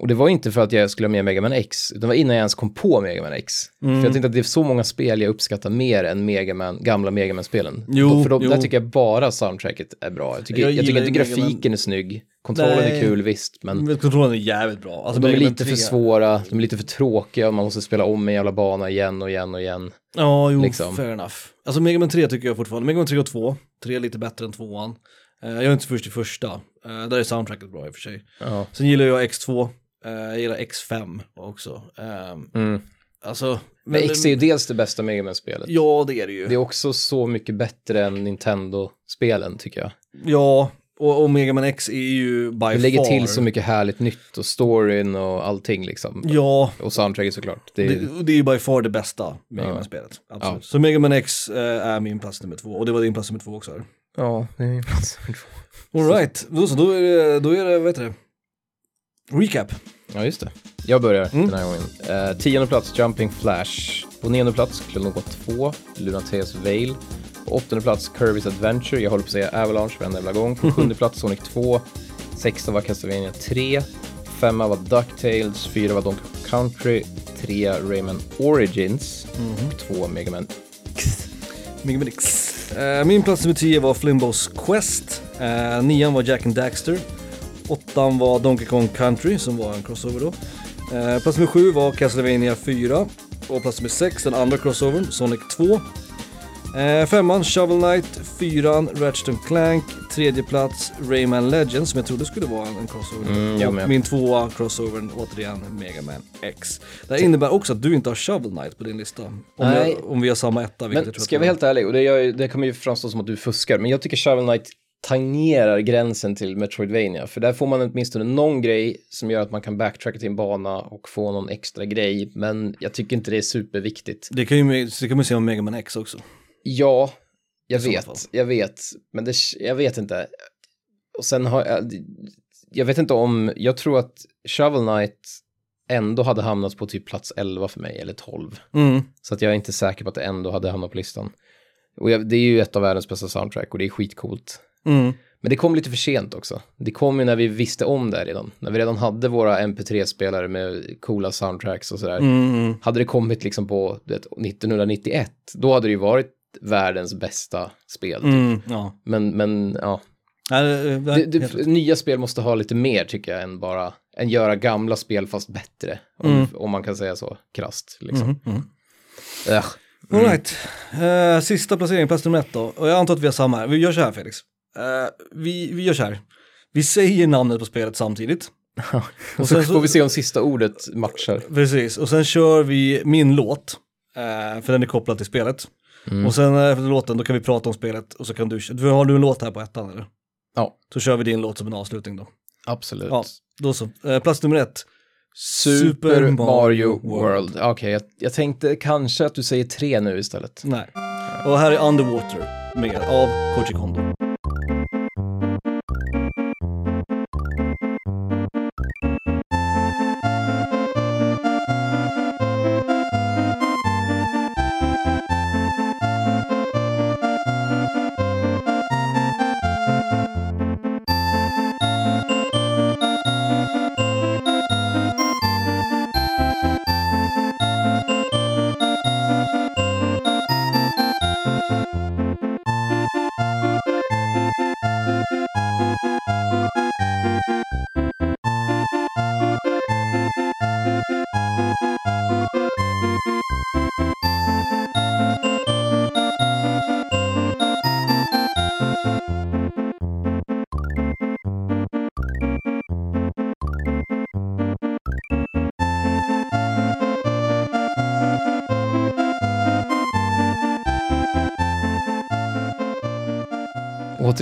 Och det var inte för att jag skulle ha med Mega Man X, utan det var innan jag ens kom på Mega Man X. Mm. För jag tänkte att det är så många spel jag uppskattar mer än Mega Man, gamla Mega Man-spelen. Jo, Då- för då, jo. där tycker jag bara soundtracket är bra. Jag tycker, Jag jag, tycker inte grafiken är snygg, kontrollen Nej. är kul visst, men Men kontrollen är jävligt bra. Alltså, de är lite 3 för svåra, de är lite för tråkiga man måste spela om en jävla bana igen och igen och igen. Ja, jo, liksom. fair enough. Alltså Mega Man 3 tycker jag fortfarande. Mega Man 3 och 2. 3 är lite bättre än 2an. Eh, jag är inte först i första. Uh, där är soundtracket bra i och för sig. Ja. Sen gillar jag X2. eh, jag gillar X5 också. Ehm, Mm. alltså, Men X är ju dels det bästa Mega Man-spelet. Ja, det är det ju. Det är också så mycket bättre än Nintendo-spelen tycker jag. Ja, och, och Mega Man X är ju by Det lägger far. till så mycket härligt nytt och storyn och allting liksom. Ja, Och soundtracket såklart. Det är, det, det är ju by far det bästa Mega Ja. Man-spelet. Absolut. Ja. Så Mega Man X eh, är min plats nummer två. Och det var din plats nummer två också. här. ja, det är min plats. Alright, då, så, då är det, då är det, vad heter det? Recap. Ja, just det. Jag börjar Mm. den här gången. Eh, tionde plats, Jumping Flash. På nionde plats, Klonogot 2, Lunateus Veil. På åttonde plats, Kirby's Adventure. Jag håller på att säga Avalanche varenda jävla gång. På sjunde plats, Sonic 2. Sexta var Castlevania 3. Femma var DuckTales. Fyra var Donkey Country. Tre Rayman Origins. Och två Mega Man Mega Man X. Eh, min plats nummer 10 var Flimbos Quest. Uh, nian var Jack and Daxter. Åttan var Donkey Kong Country som var en crossover då. Eh, plats nummer 7 var Castlevania 4. Och plats nummer 6, den andra crossovern, Sonic 2. Eh, femman Shovel Knight, fyran Ratchet Clank, tredje plats Rayman Legends som jag trodde skulle vara en, crossover. Mm, och min tvåa crossovern återigen Mega Man X. Det här innebär också att du inte har Shovel Knight på din lista. Om, Nej. jag, om vi har samma etta. Men ska jag vara helt ärlig, och det, gör, det kommer ju framstå som att du fuskar, men jag tycker Shovel Knight tangerar gränsen till Metroidvania, för där får man åtminstone någon grej som gör att man kan backtracka till en bana och få någon extra grej, men jag tycker inte det är superviktigt. Det kan, ju, det kan man se om Mega Man X också. Ja, jag vet, jag vet, men det, jag vet inte. Och sen har jag, jag vet inte om, jag tror att Shovel Knight ändå hade hamnat på typ plats 11 för mig, eller 12. Mm. Så att jag är inte säker på att det ändå hade hamnat på listan. Och jag, det är ju ett av världens bästa soundtrack och det är skitcoolt. Mm. Men det kom lite för sent också. Det kom ju när vi visste om det redan. När vi redan hade våra MP3-spelare med coola soundtracks och sådär. Mm. Hade det kommit liksom på vet, 1991, då hade det ju varit världens bästa spel. typ. Mm. Ja. Men, men ja, Nej, det, det, det, nya spel måste ha lite mer tycker jag än bara, än göra gamla spel fast bättre. Om, Mm. om man kan säga så, krasst liksom. Mhm, mhm. Ugh. All right. Eh, sista placering, plats nummer ett då. Och jag antar att vi har samma här. Vi gör så här Felix. Eh, vi, vi gör så här. Vi säger namnet på spelet samtidigt. Och så får vi se om sista ordet matchar. Precis, och sen kör vi min låt. Eh, för den är kopplad till spelet. Mm. Och sen eh, efter låten, då kan vi prata om spelet och så kan du, du har du en låt här på ettan eller? Ja, Så kör vi din låt som en avslutning då. absolut. Ja, då så. Eh, plats nummer ett. Super, Mario World. Okej, jag, jag tänkte kanske att du säger tre nu istället. Nej. Och här är Underwater med, av Koji Kondo.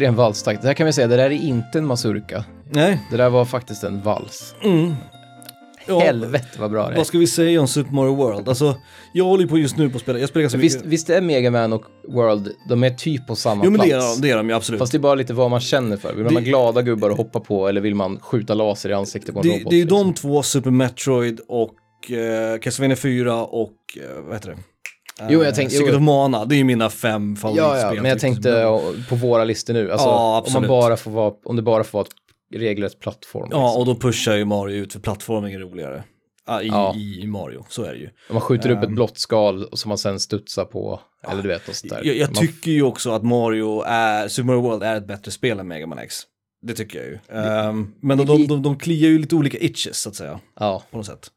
Återigen valstakt. Det här kan vi säga, det där är inte en mazurka. Nej. Det där var faktiskt en vals. Ja, Helvete vad bra det är. Vad ska vi säga om Super Mario World? Alltså, jag håller ju på just nu på att spela, jag spelar ganska Visst, mycket. visst är Mega Man och World, de är typ på samma Jo men plats. det är de, det är de ju absolut. Fast det är bara lite vad man känner för. Vill man Det- ha glada gubbar att hoppa på eller vill man skjuta laser i ansiktet på en det, robot? det är liksom? de två, Super Metroid och uh, Castlevania 4 och, uh, vad heter det? Eh, Jo, jag tänkte- Secret of Mana, det är ju mina fem favoritspel. Ja, ja, men jag typ. tänkte ja, på våra listor nu. Alltså, Ja, om, man bara får vara, om det bara får vara ett regelrätt plattform. Ja, liksom. och då pushar ju Mario ut för plattforming är roligare. Ah, i, Ja. i Mario, så är det ju. Om man skjuter upp Ehm. ett blått skal som man sen studsar på, eller du vet, och sånt där. Jag, jag man, tycker ju också att Mario är, Super Mario World är ett bättre spel än Mega Man X. Det tycker jag ju. Ehm, men de, de, de, de kliar ju lite olika itches så att säga. Ja, på något sätt.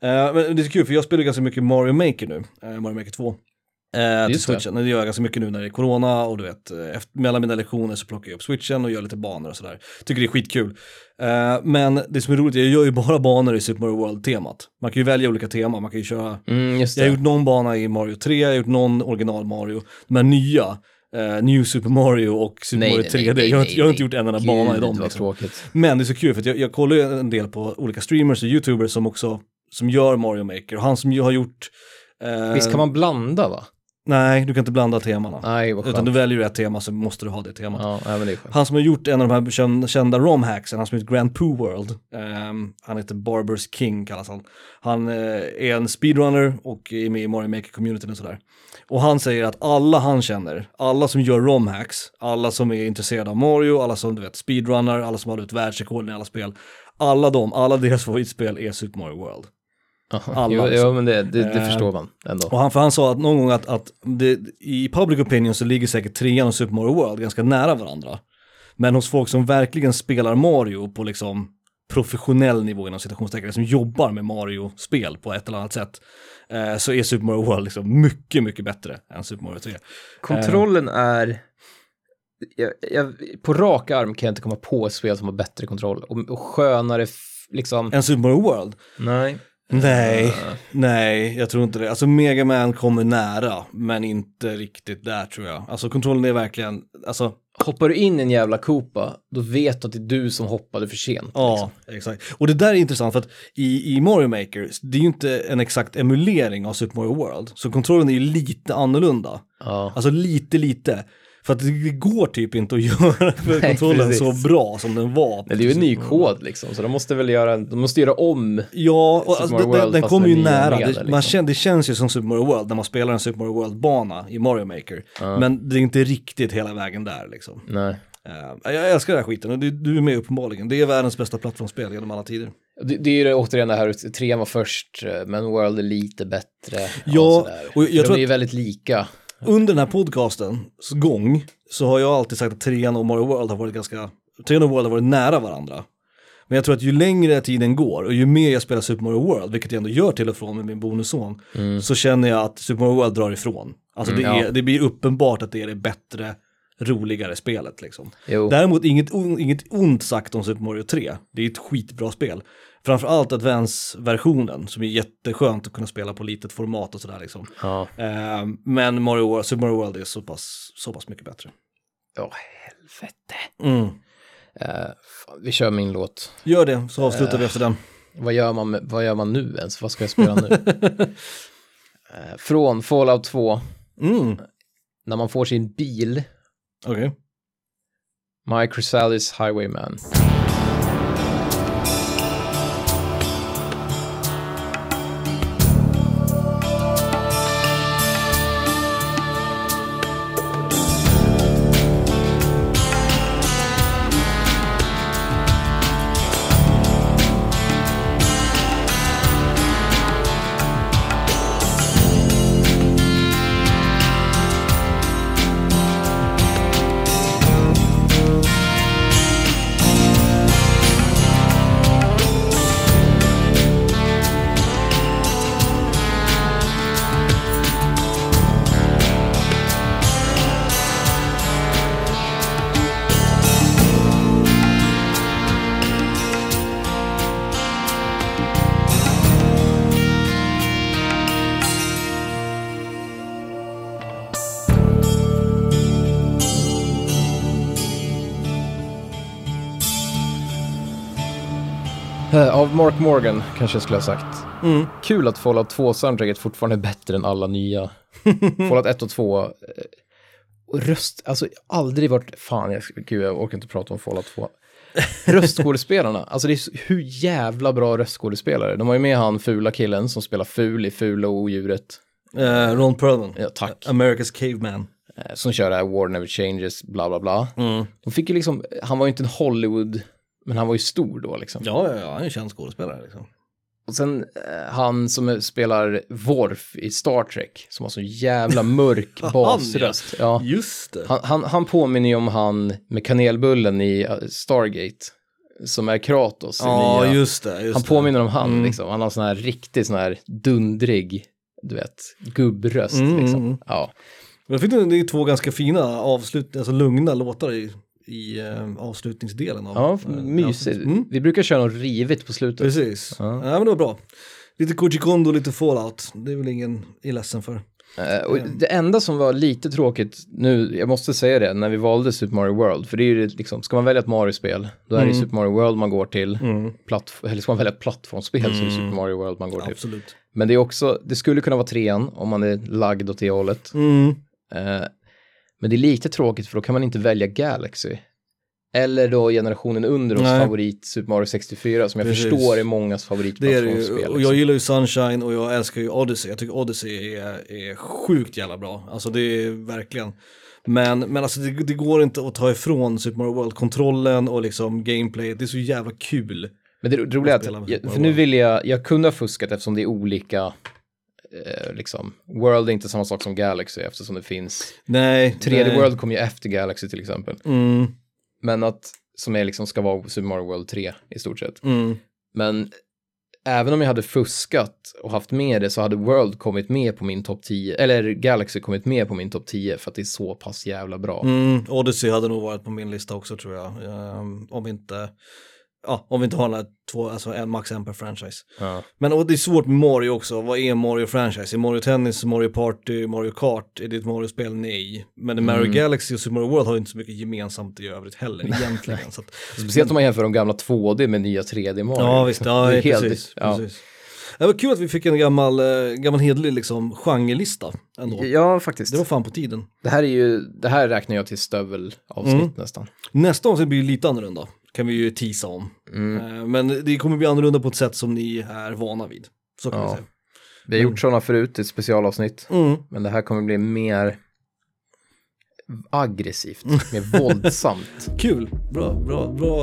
Eh, men det är kul för jag spelar ganska mycket Mario Maker nu, uh, Mario Maker 2. Uh, till Just det. switchen, det gör jag ganska mycket nu när det är corona och du vet, eh, efter, mellan mina lektioner så plockar jag upp switchen och gör lite banor och sådär. Tycker det är skitkul. Eh, men det som är roligt, jag gör ju bara banor i Super Mario World-temat. Man kan ju välja olika teman, man kan ju köra, mm, jag har gjort någon bana i Mario 3, jag har gjort någon original Mario. De här nya, eh, New Super Mario och Super Nej, Mario nej, 3D, nej, jag, har nej, inte, jag har inte nej. gjort en enda bana i dem. Liksom. Men det är så kul för att jag, jag kollar ju en del på olika streamers och youtubers som också som gör Mario Maker och han som ju har gjort eh, Visst kan man blanda va? Nej, du kan inte blanda temana. Nej, vad Utan du väljer ett tema så måste du ha det temat. Ja, nej, men det är skönt. Han som har gjort en av de här kända, romhacksen, han som har gjort Grand Poo World, ehm, han heter Barbers King kallas han. Han eh, är en speedrunner och är med i Mario Maker-communityn och sådär. Och han säger att alla han känner, alla som gör romhacks, alla som är intresserade av Mario, alla som du vet speedrunner, alla som har ut världsrekord i alla spel, alla de, alla deras favoritspel är Super Mario World. Alla Jo, jo, men det, det, det Eh, förstår man ändå. Och han, för han sa att någon gång att, att det, i public opinion så ligger säkert trean och Super Mario World ganska nära varandra. Men hos folk som verkligen spelar Mario på liksom professionell nivå inom citationstecken, som jobbar med Mario-spel på ett eller annat sätt, eh, så är Super Mario World liksom mycket, mycket bättre än Super Mario 3. Kontrollen är... Jag, jag, på rak arm kan jag inte komma på ett spel som har bättre kontroll och, och skönare liksom. Än Super Mario World? Nej. Nej, nej, jag tror inte det. Alltså Mega Man kommer nära, men inte riktigt där tror jag. Alltså kontrollen är verkligen, alltså Hoppar du in i en jävla Koopa, då vet du att det är du som hoppade för sent. Ja, liksom. exakt. Och det där är intressant för att i, i Mario Maker, det är ju inte en exakt emulering av Super Mario World. Så kontrollen är ju lite annorlunda. Ja. Alltså lite, lite. För att det går typ inte att göra Nej, kontrollen precis. så bra som den var. Men det är ju en ny kod liksom, så de måste väl göra, de måste göra om. Ja, och alltså, den, den kommer ju nära. det, man liksom. känner, det känns ju som Super Mario World när man spelar en Super Mario World-bana i Mario Maker. Men det är inte riktigt hela vägen där liksom. Nej. Eh, jag älskar den här skiten och det, du är med uppenbarligen. Det är världens bästa plattformsspel genom alla tider. Det, det är ju det, återigen det här, trean var först, eh, men World är lite bättre. Ja, sådär. och jag de tror är ju väldigt lika. Under den här podcastens gång så har jag alltid sagt att trean och Mario World har varit ganska, trean och World har varit nära varandra. Men jag tror att ju längre tiden går och ju mer jag spelar Super Mario World, vilket jag ändå gör till och från med min bonusson, så känner jag att Super Mario World drar ifrån. Alltså det, Mm, ja. är, det blir uppenbart att det är det bättre, roligare spelet liksom. Jo. Däremot inget, inget ont sagt om Super Mario 3. Det är ett skitbra spel. Framförallt Advance-versionen som är jätteskönt att kunna spela på litet format och sådär liksom. Ja. Eh, men Mario Super Mario World är så pass, så pass mycket bättre. Ja, helvete. Mm. Eh, vi kör min låt. Gör det, så avslutar vi efter den. Vad gör, man med, vad gör man nu ens? Vad ska jag spela nu? Eh, från Fallout 2, Mm. när man får sin bil, Okej. My Chrysalis Highwayman. Mark Morgan kanske jag skulle ha sagt. Mm. Kul att Fallout 2-soundtracket fortfarande är bättre än alla nya. Fallout 1 och 2. eh, Och röst, alltså aldrig varit, fan, jag, gud jag orkar inte prata om Fallout 2. Röstskådespelarna, alltså det är hur jävla bra röstskådespelare. De har ju med han fula killen som spelar ful i Fula och odjuret. Eh, Ron Perlman. Ja, tack. America's Caveman. Eh, Som kör det här War Never Changes, bla bla bla. Mm. De fick ju liksom, han var ju inte en Hollywood, men han var ju stor då liksom. Ja, ja, ja, han är en känd skådespelare liksom. Och sen eh, han som spelar Worf i Star Trek, som har så jävla mörk basröst. Ja. Just det. Han, han, han påminner ju om han med kanelbullen i eh, Stargate, som är Kratos. i Ja, nya. just det. Just han påminner om han, Mm. liksom. Han har sån här riktigt sån här dundrig, du vet, gubbröst. Mm, liksom. mm. Ja. Men Jag fick det är två ganska fina avslut, alltså lugna låtar i, i eh, avslutningsdelen av. ja, eh, mysigt. Mm. Vi brukar köra något rivigt på slutet. Precis. Ja. Ja. men det var bra. Lite Koji lite Fallout. Det är väl ingen är ledsen för. Eh, och det enda som var lite tråkigt nu, jag måste säga det, när vi valde Super Mario World, för det är ju det, liksom, ska man välja ett Mario-spel, då är det ju Super Mario World man går till, platt, eller ska man välja ett plattformsspel så är det Super Mario World man går till. Absolut. Men det är också, det skulle kunna vara trean om man är lagd åt det hållet. Mm. Eh, men det är lite tråkigt för då kan man inte välja Galaxy. Eller då generationen under oss Nej. favorit Super Mario 64 som jag Precis. förstår är mångas favoritplattformsspel. ju. Och liksom. jag gillar ju Sunshine och jag älskar ju Odyssey. Jag tycker Odyssey är, är sjukt jävla bra. Alltså det är verkligen. Men, men alltså det, det går inte att ta ifrån Super Mario World kontrollen och liksom gameplay. Det är så jävla kul. Men det, roliga är att, för nu vill jag, jag kunde ha fuskat eftersom det är olika, eh, liksom, World är inte samma sak som Galaxy eftersom det finns, Nej. 3D nej. World kommer ju efter Galaxy till exempel, Mm, men att, som är liksom ska vara Super Mario World 3 i stort sett. mm. Men även om jag hade fuskat och haft med det så hade World kommit med på min topp 10, eller Galaxy kommit med på min topp 10 för att det är så pass jävla bra. Mm, Odyssey hade nog varit på min lista också tror jag. Ehm, om inte, ja, om vi inte har den här två, alltså en, max en per franchise. Ja. Men och det är svårt med Mario också, vad är Mario franchise? Är Mario Tennis, Mario Party, Mario Kart, är det ett Mario-spel? Nej. Men Mario Mm. Galaxy och Super Mario World har ju inte så mycket gemensamt i övrigt heller egentligen. så att, Speciellt om man jämför de gamla 2D med nya 3D Mario. ja visst, ja, Det är helt- precis. ja. precis. Det var kul att vi fick en gammal, eh, gammal hederlig liksom genrelista ändå. Ja, faktiskt. Det var fan på tiden. Det här är ju, det här räknar jag till stövelavsnitt Mm. nästan. Nästa avsnitt blir ju lite annorlunda, kan vi ju teasa om. Mm. Eh, Men det kommer bli annorlunda på ett sätt som ni är vana vid. Så kan Ja. vi säga. Vi har gjort sådana förut, ett specialavsnitt. Mm. Men det här kommer bli mer aggressivt, mer våldsamt. Kul, bra, bra, bra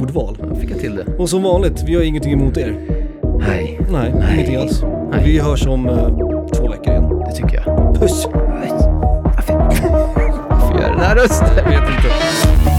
ordval. Jag fick jag till det. Och som vanligt, vi har ingenting emot er. Nej, Nej, Nej. ingenting alls. Nej. Vi hörs om eh, två veckor igen. det tycker jag. Puss! Varför gör jag den här rösten? Jag vet inte.